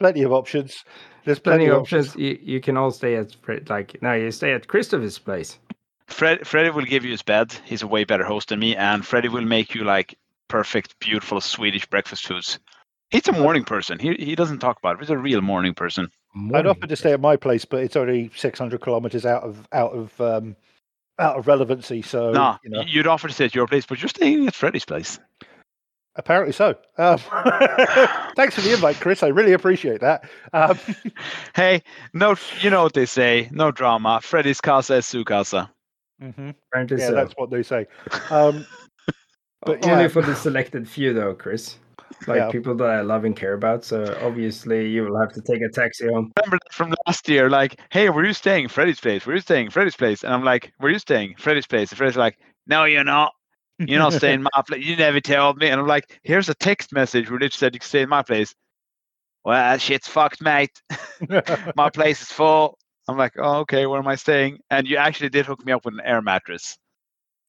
Plenty of options. There's Plenty plenty, of options. You, you can all stay at Fred- like no, you stay at Christopher's place. Fred, Freddy will give you his bed. He's a way better host than me, and Freddie will make you like perfect, beautiful Swedish breakfast foods. He's a morning person. He he doesn't talk about it. He's a real morning person. I'd offer to stay at my place, but it's only 600 kilometers out of out of um, out of relevancy. So nah, you know, you'd offer to stay at your place, but you're staying at Freddie's place. Apparently so. Um, thanks for the invite, Chris. I really appreciate that. Um, Hey, no, you know what they say. No drama. Freddy's casa is su casa. Mhm. Apparently Yeah, so. that's what they say. Um, but Only yeah. for the selected few, though, Chris. Like Yeah. people that I love and care about. So obviously, you will have to take a taxi home. Remember that from last year? Like, hey, were you staying Freddy's place? Were you staying Freddy's place? And I'm like, were you staying Freddy's place? And Freddy's like, no, you're not. You're not staying my place. You never told me. And I'm like, here's a text message where it said you can stay in my place. Well, that shit's fucked, mate. my place is full. I'm like, oh, okay, where am I staying? And you actually did hook me up with an air mattress.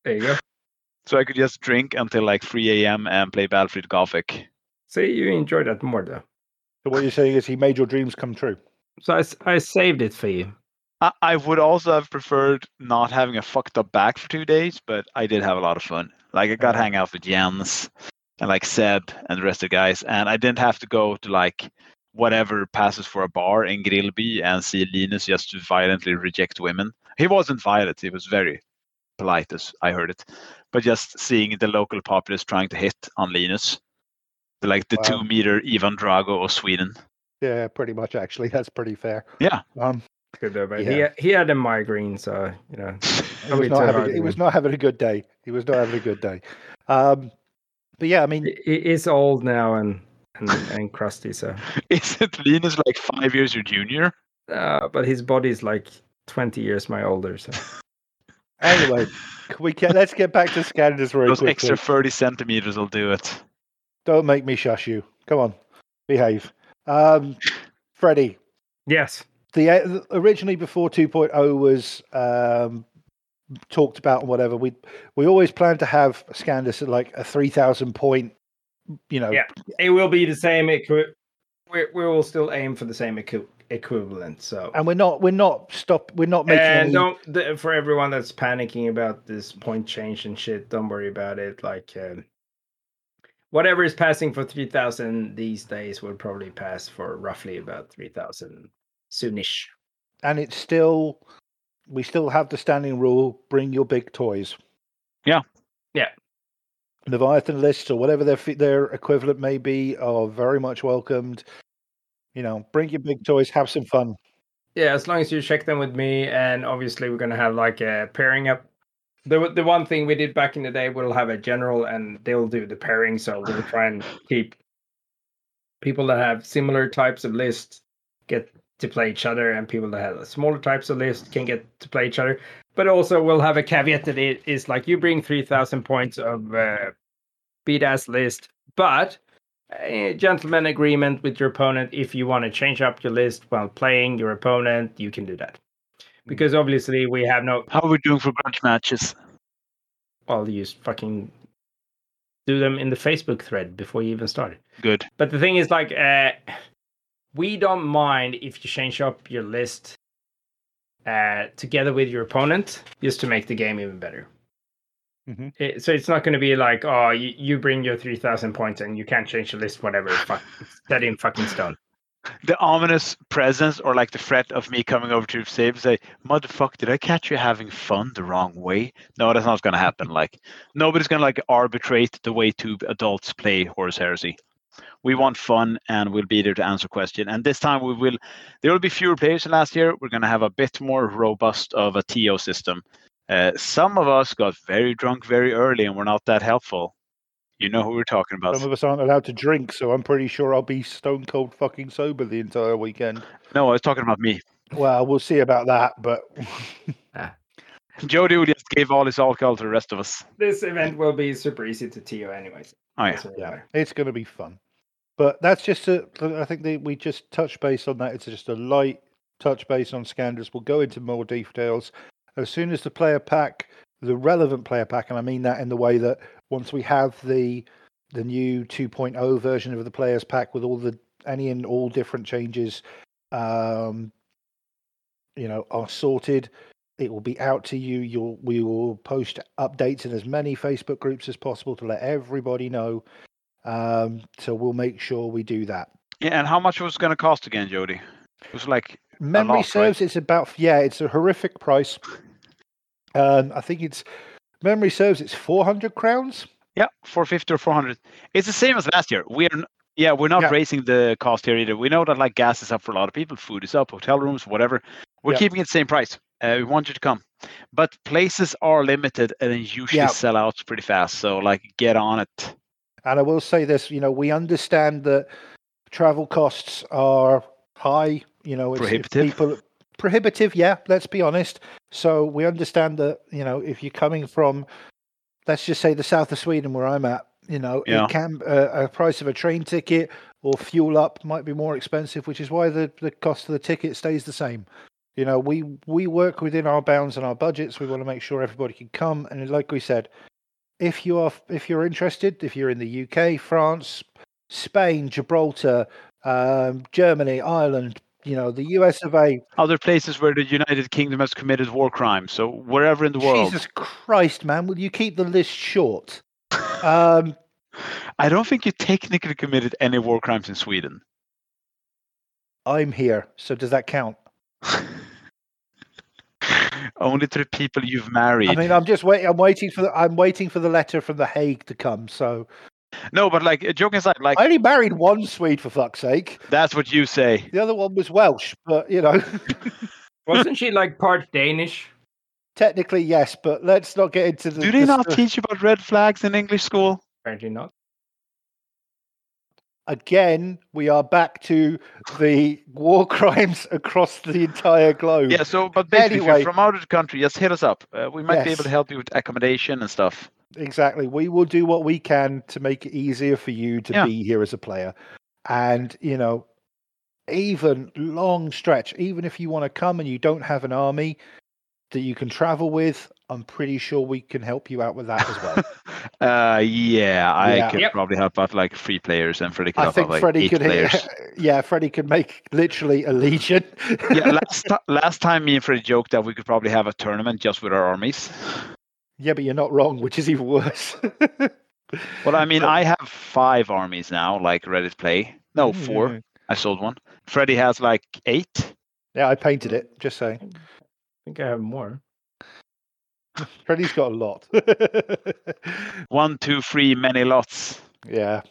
There you go. So I could just drink until like 3 a.m. and play Battlefleet Gothic. See, you enjoyed that more, though. So what you're saying is he made your dreams come true. So I, I saved it for you. I, I would also have preferred not having a fucked up back for two days, but I did have a lot of fun. Like I got to hang out with Jens and like Seb and the rest of the guys, and I didn't have to go to like whatever passes for a bar in Grillby and see Linus just to violently reject women. He wasn't violent; he was very polite, as I heard it. But just seeing the local populace trying to hit on Linus, like the Wow. two meter Ivan Drago of Sweden. Yeah, pretty much. Actually, that's pretty fair. Yeah. Um, Good though, but Yeah. he, had- he had a migraine, so, you know. he was not having. He was not having a good day. He was not having a good day. Um, but yeah, I mean, He, he old now and, and, and crusty, so. Isn't Linus like five years your junior? Uh, but his body's like 20 years my older, so. anyway, can we get, let's get back to Scandus very Those quickly. extra 30 centimeters will do it. Don't make me shush you. Come on, behave. Um, Freddie, Yes. the uh, originally before 2.0 was um, talked about and whatever, we we always planned to have Scandus at like a 3,000 point, you know, Yeah. It will be the same. Equi- we, we will still aim for the same equi- equivalent, so. and we're not we're not stop we're not making and any, don't the, for everyone that's panicking about this point change and shit don't worry about it like um, whatever is passing for 3000 these days will probably pass for roughly about 3000 soonish and it's still we still have the standing rule: bring your big toys. Yeah. Yeah. Leviathan lists or whatever their their equivalent may be are very much welcomed. You know, bring your big toys, have some fun. yeah as long as you check them with me and obviously we're going to have like a pairing up the, the one thing we did back in the day we'll have a general and they'll do the pairing so we'll try and keep people that have similar types of lists get to play each other and people that have smaller types of lists can get to play each other but also we'll have a caveat that it is like you bring 3000 points of uh, beat ass list but a gentleman agreement with your opponent if you want to change up your list while playing your opponent you can do that because obviously we have no How are we doing for grudge matches? well you just fucking do them in the facebook thread before you even start Good. but the thing is like uh we don't mind if you change up your list uh together with your opponent just to make the game even better Mhm. It- so it's not going to be like oh you, you bring your 3000 points and you can't change the list whatever fuck set in fucking stone The ominous presence or like the threat of me coming over to save and say, Motherfucker, did I catch you having fun the wrong way? No, that's not gonna happen. Like nobody's gonna like arbitrate the way two adults play Horus Heresy. We want fun and we'll be there to answer question. And this time we will there will be fewer players than last year. We're gonna have a bit more robust of a TO system. Uh, some of us got very drunk very early and we're not that helpful. You know who we're talking about. Some of us aren't allowed to drink, so I'm pretty sure I'll be stone cold fucking sober the entire weekend. No, I was talking about me. Well, we'll see about that, but Jody just gave all his alcohol to the rest of us. this event will be super easy to TO anyways Oh yeah. Yeah, it's going to be fun. But that's just a. I think that we just touch base on that. It's just a light touch base on Scandus. We'll go into more details as soon as the player pack, the relevant player pack, and I mean that in the way that once we have the the new 2.0 version of the players pack with all the any and all different changes, um, you know, are sorted. It will be out to you. You'll we will post updates in as many Facebook groups as possible to let everybody know. Um, so we'll make sure we do that. Yeah, and how much was it going to cost again, Jody? It was like Memory lot, right? serves, it's about yeah, it's a horrific price. Um, I think it's memory serves, it's four hundred crowns. Yeah, 450 or 400. It's the same as last year. We're yeah, we're not Yeah. raising the cost here either. We know that like gas is up for a lot of people, food is up, hotel rooms, whatever. We're Yeah. keeping it the same price. Uh, we want you to come, but places are limited and they usually Yeah. sell out pretty fast. So like, get on it. And I will say this, you know, we understand that travel costs are high. You know, it's, Prohibitive. people prohibitive. Yeah, let's be honest. So we understand that you know if you're coming from, let's just say the south of Sweden where I'm at, you know, Yeah. it can uh, a price of a train ticket or fuel up might be more expensive, which is why the the cost of the ticket stays the same. You know, we we work within our bounds and our budgets. We want to make sure everybody can come, and like we said, if you are if you're interested, if you're in the UK, France, Spain, Gibraltar, um, Germany, Ireland, you know, the US of A. Other places where the United Kingdom has committed war crimes. So wherever in the world, Jesus Christ, man, will you keep the list short? Um, I don't think you technically committed any war crimes in Sweden. I'm here, so does that count? Only to the people you've married. I mean, I'm just waiting. I'm waiting for the. I'm waiting for the letter from the Hague to come. So no, but like joking aside, like I only married one Swede for fuck's sake. that's what you say. The other one was Welsh, but you know, Wasn't she like part Danish? technically yes. But let's not get into the. Do they the not stuff- teach about red flags in English school? Apparently not. again, we are back to the war crimes across the entire globe. Yeah. So, but basically, if Anyway. you're from out of the country, just hit us up. Uh, we might be able to help you with accommodation and stuff. Exactly. We will do what we can to make it easier for you to Yeah. be here as a player. And, you know, even long stretch, even if you want to come and you don't have an army that you can travel with, I'm pretty sure we can help you out with that as well. uh, yeah, I Yeah. could Yep. probably help out like three players, and Freddie could I help think out like Freddie eight could players. yeah, Freddie could make literally a legion. yeah, last last time me and Freddie joked that we could probably have a tournament just with our armies. Yeah, but you're not wrong, which is even worse. Well, I mean, I have five armies now, like Reddit play. No, four. Yeah. I sold one. Freddie has like eight. Yeah, I painted it, just saying. I think I have more. Freddie's got a lot. One, two, three, many lots. yeah.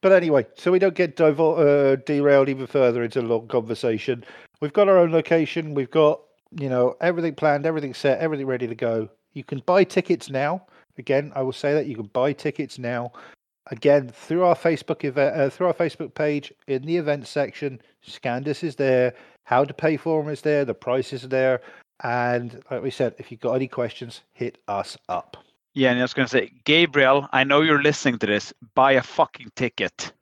But anyway, so we don't get divol- uh, derailed even further into a long conversation. We've got our own location. We've got, you know, everything planned, everything set, everything ready to go. You can buy tickets now. Again, I will say that you can buy tickets now. Again, through our Facebook event, uh, through our Facebook page in the event section, Scandus is there. How to pay for them is there. The prices are there. And like we said, if you've got any questions, hit us up. Yeah, and I was going to say, Gabriel, I know you're listening to this. Buy a fucking ticket.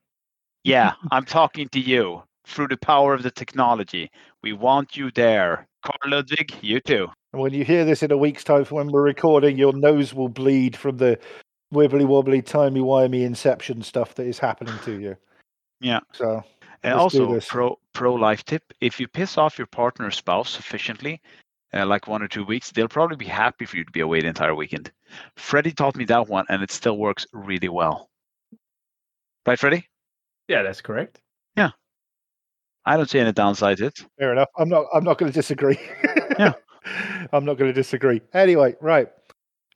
Yeah, I'm talking to you through the power of the technology. We want you there. Carl Ludwig, you too. And when you hear this in a week's time from when we're recording, your nose will bleed from the wibbly wobbly, timey wimey inception stuff that is happening to you. Yeah. So And also, pro pro life tip: if you piss off your partner or spouse sufficiently, uh, like one or two weeks, they'll probably be happy for you to be away the entire weekend. Freddie taught me that one, and it still works really well. Right, Freddie? Yeah, that's correct. Yeah, I don't see any downside to it. fair enough. I'm not. I'm not going to disagree. Yeah. I'm not going to disagree. Anyway, right.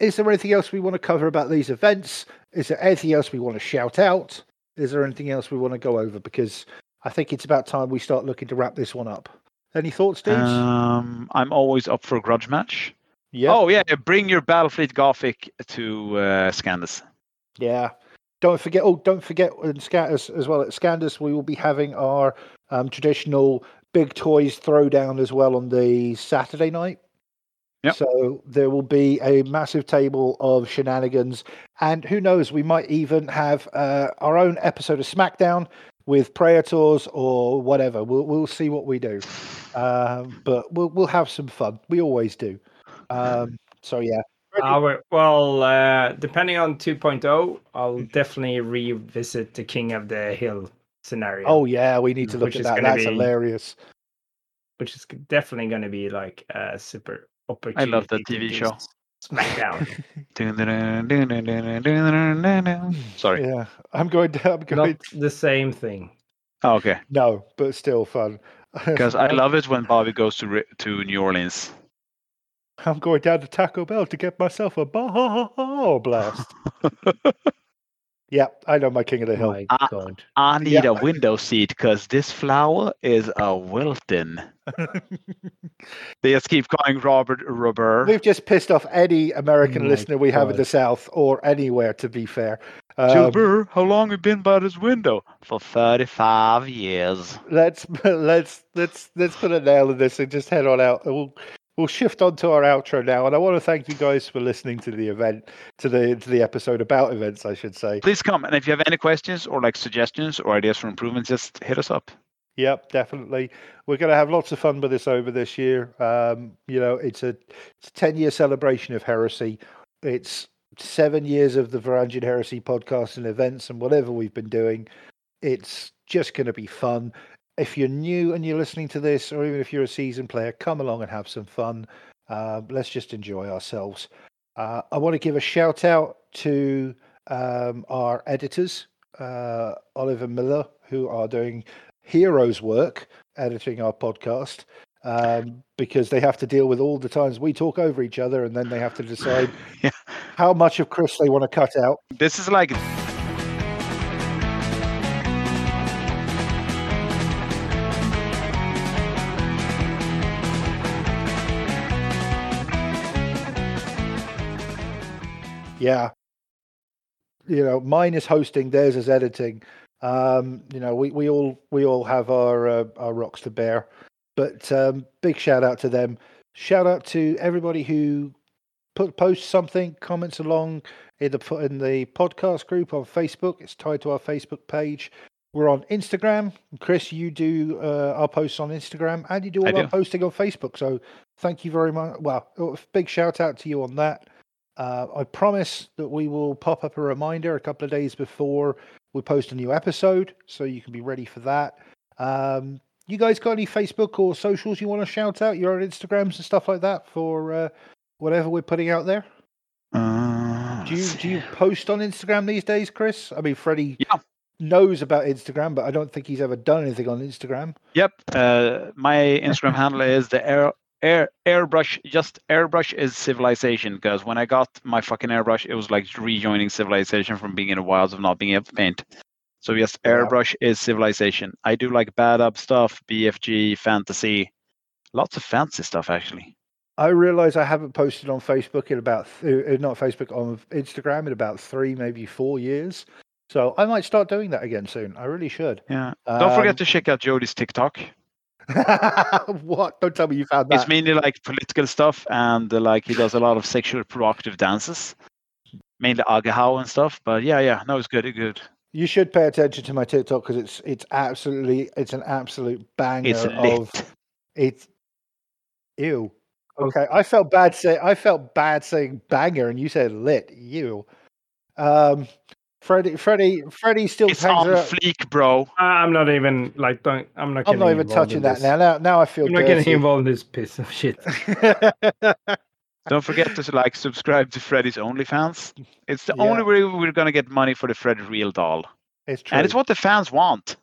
Is there anything else we want to cover about these events? Is there anything else we want to shout out? Is there anything else we want to go over? Because I think it's about time we start looking to wrap this one up. Any thoughts, dudes? Um, I'm always up for a grudge match. yeah. Oh yeah, bring your Battlefleet Gothic to uh, Scandus. Yeah. Don't forget. Oh, don't forget in Scandus as well. At Scandus, we will be having our um, traditional big toys throwdown as well on the Saturday night. Yep. So there will be a massive table of shenanigans, and who knows, we might even have uh, our own episode of SmackDown with Praetors or whatever. We'll we'll see what we do, um, but we'll we'll have some fun. We always do. Um, so yeah. Our, well, uh, depending on 2.0, I'll definitely revisit the King of the Hill scenario. Oh yeah, we need to look at that. That's be- hilarious. which is definitely going to be like a super opportunity. I love that to TV do show. s- Smackdown. Sorry. Yeah, I'm going. To, I'm going. Not the same thing. Oh, okay. No, but still fun. Because I love it when Bobby goes to Ri- to New Orleans. I'm going down to Taco Bell to get myself a ball blast. Yeah, I know my King of the Hill. my Ah. I need Yeah. a window seat because this flower is a wilting. They just keep calling Robert Robert. We've just pissed off any American Oh listener we have in the South or anywhere, to be fair. Um, Gilbert, how long have you been by this window? For 35 years. let's let's let's let's put a nail in this and just head on out. We'll we'll shift on to our outro now, and I want to thank you guys for listening to the event, to the to the episode about events, I should say. Please come. And if you have any questions or like suggestions or ideas for improvements, just hit us up. Yep, definitely. We're going to have lots of fun with this over this year. Um, you know, it's a it's a ten year celebration of heresy. It's seven years of the Varangian Heresy podcast and events and whatever we've been doing. It's just going to be fun. If you're new and you're listening to this, or even if you're a seasoned player, come along and have some fun. Uh, let's just enjoy ourselves. Uh, I want to give a shout out to um, our editors, uh, Oliver Miller, who are doing heroes work editing our podcast um, because they have to deal with all the times we talk over each other and then they have to decide Yeah. how much of Chris they want to cut out. This is like Yeah. You know, mine is hosting, theirs is editing. Um, you know, we, we all we all have our uh, our rocks to bear. But um, big shout out to them. Shout out to everybody who put posts something, comments along in the in the podcast group on Facebook. It's tied to our Facebook page. We're on Instagram. Chris, you do uh, our posts on Instagram, and you do all I our do. posting on Facebook. So thank you very much. Well, big shout out to you on that. Uh, I promise that we will pop up a reminder a couple of days before we post a new episode, so you can be ready for that. Um, you guys got any Facebook or socials you want to shout out? Your own Instagrams and stuff like that for uh, whatever we're putting out there. uh, Do you do you post on Instagram these days, Chris? I mean, Freddie Yeah. knows about Instagram, but I don't think he's ever done anything on Instagram. Yep. Uh, my Instagram handle is the air air airbrush. Just airbrush is civilization because when I got my fucking airbrush, it was like rejoining civilization from being in the wilds of not being able to paint. So yes, Yeah. airbrush is civilization. I do like bad up stuff, BFG, fantasy, lots of fancy stuff actually. I realize I haven't posted on Facebook in about th- uh, not Facebook on Instagram in about three, maybe four years. So I might start doing that again soon. I really should. Yeah. Don't forget Um, to check out Jody's TikTok. what? Don't tell me you found that. It's mainly like political stuff and uh, like he does a lot of sexual provocative dances, mainly agahao and stuff. But yeah, yeah, no, it's good, it's good. You should pay attention to my TikTok because it's it's absolutely it's an absolute banger It's of lit. it's ew. Oh. Okay, I felt bad say I felt bad saying banger and you said lit. You. Um Freddie Freddie Freddie still It's hangs on around. fleek, bro. I- I'm not even like don't I'm not I'm not even touching that this. now. Now now I feel I'm not dirty. getting involved in this piece of shit. Don't forget to like subscribe to Freddy's OnlyFans. It's the Yeah. only way we're gonna get money for the Freddy Real doll, it's true. and it's what the fans want.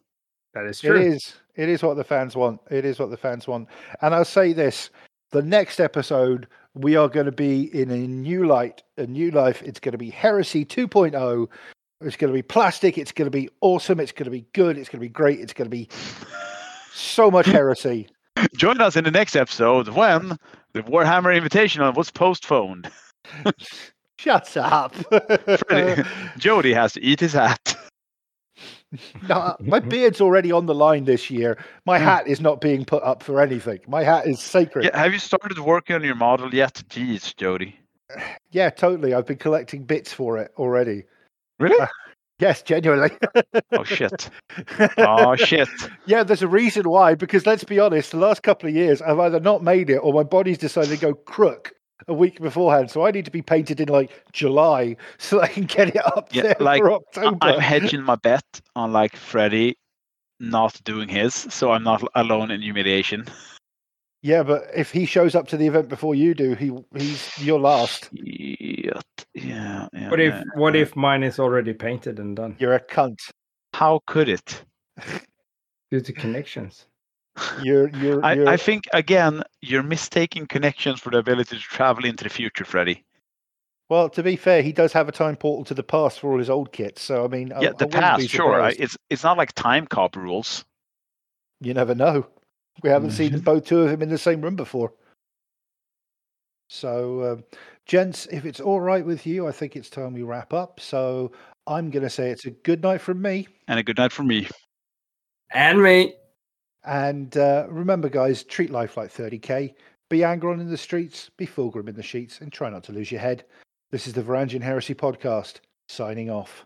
That is true. is. It is what the fans want. It is what the fans want. And I'll say this: the next episode, we are going to be in a new light, a new life. It's going to be Heresy 2.0. It's going to be plastic. It's going to be awesome. It's going to be good. It's going to be great. It's going to be so much heresy. Join us in the next episode when the Warhammer Invitational was postponed. Shut up. Freddy, Jody has to eat his hat. no, my beard's already on the line this year. My Hmm. hat is not being put up for anything. My hat is sacred. Yeah, have you started working on your model yet? Jeez, Jody. yeah totally. I've been collecting bits for it already. Really? Uh, Yes, genuinely. Oh shit. Oh shit. Yeah, there's a reason why. Because let's be honest, the last couple of years, I've either not made it or my body's decided to go crook a week beforehand. So I need to be painted in like July so I can get it up Yeah, there like, for October. I'm hedging my bet on like Freddy not doing his, so I'm not alone in humiliation. Yeah, but if he shows up to the event before you do, he he's you're last. Shit. Yeah. yeah, What if yeah, what yeah. if mine is already painted and done You're a cunt. How could it? due to connections? You're you're I, you're I think again you're mistaking connections for the ability to travel into the future, Freddy. Well, to be fair, he does have a time portal to the past for all his old kits. So I mean, yeah, I the wouldn't past, sure. I, it's it's not like time cop rules. You never know. We haven't seen Mhm. both two of them in the same room before. So, um, gents, if it's all right with you, I think it's time we wrap up. So I'm going to say it's a good night from me. And a good night from me. And me. And uh, remember, guys, treat life like 30k. Be Angron in the streets, be Fulgrim in the sheets, and try not to lose your head. This is the Varangian Heresy podcast, signing off.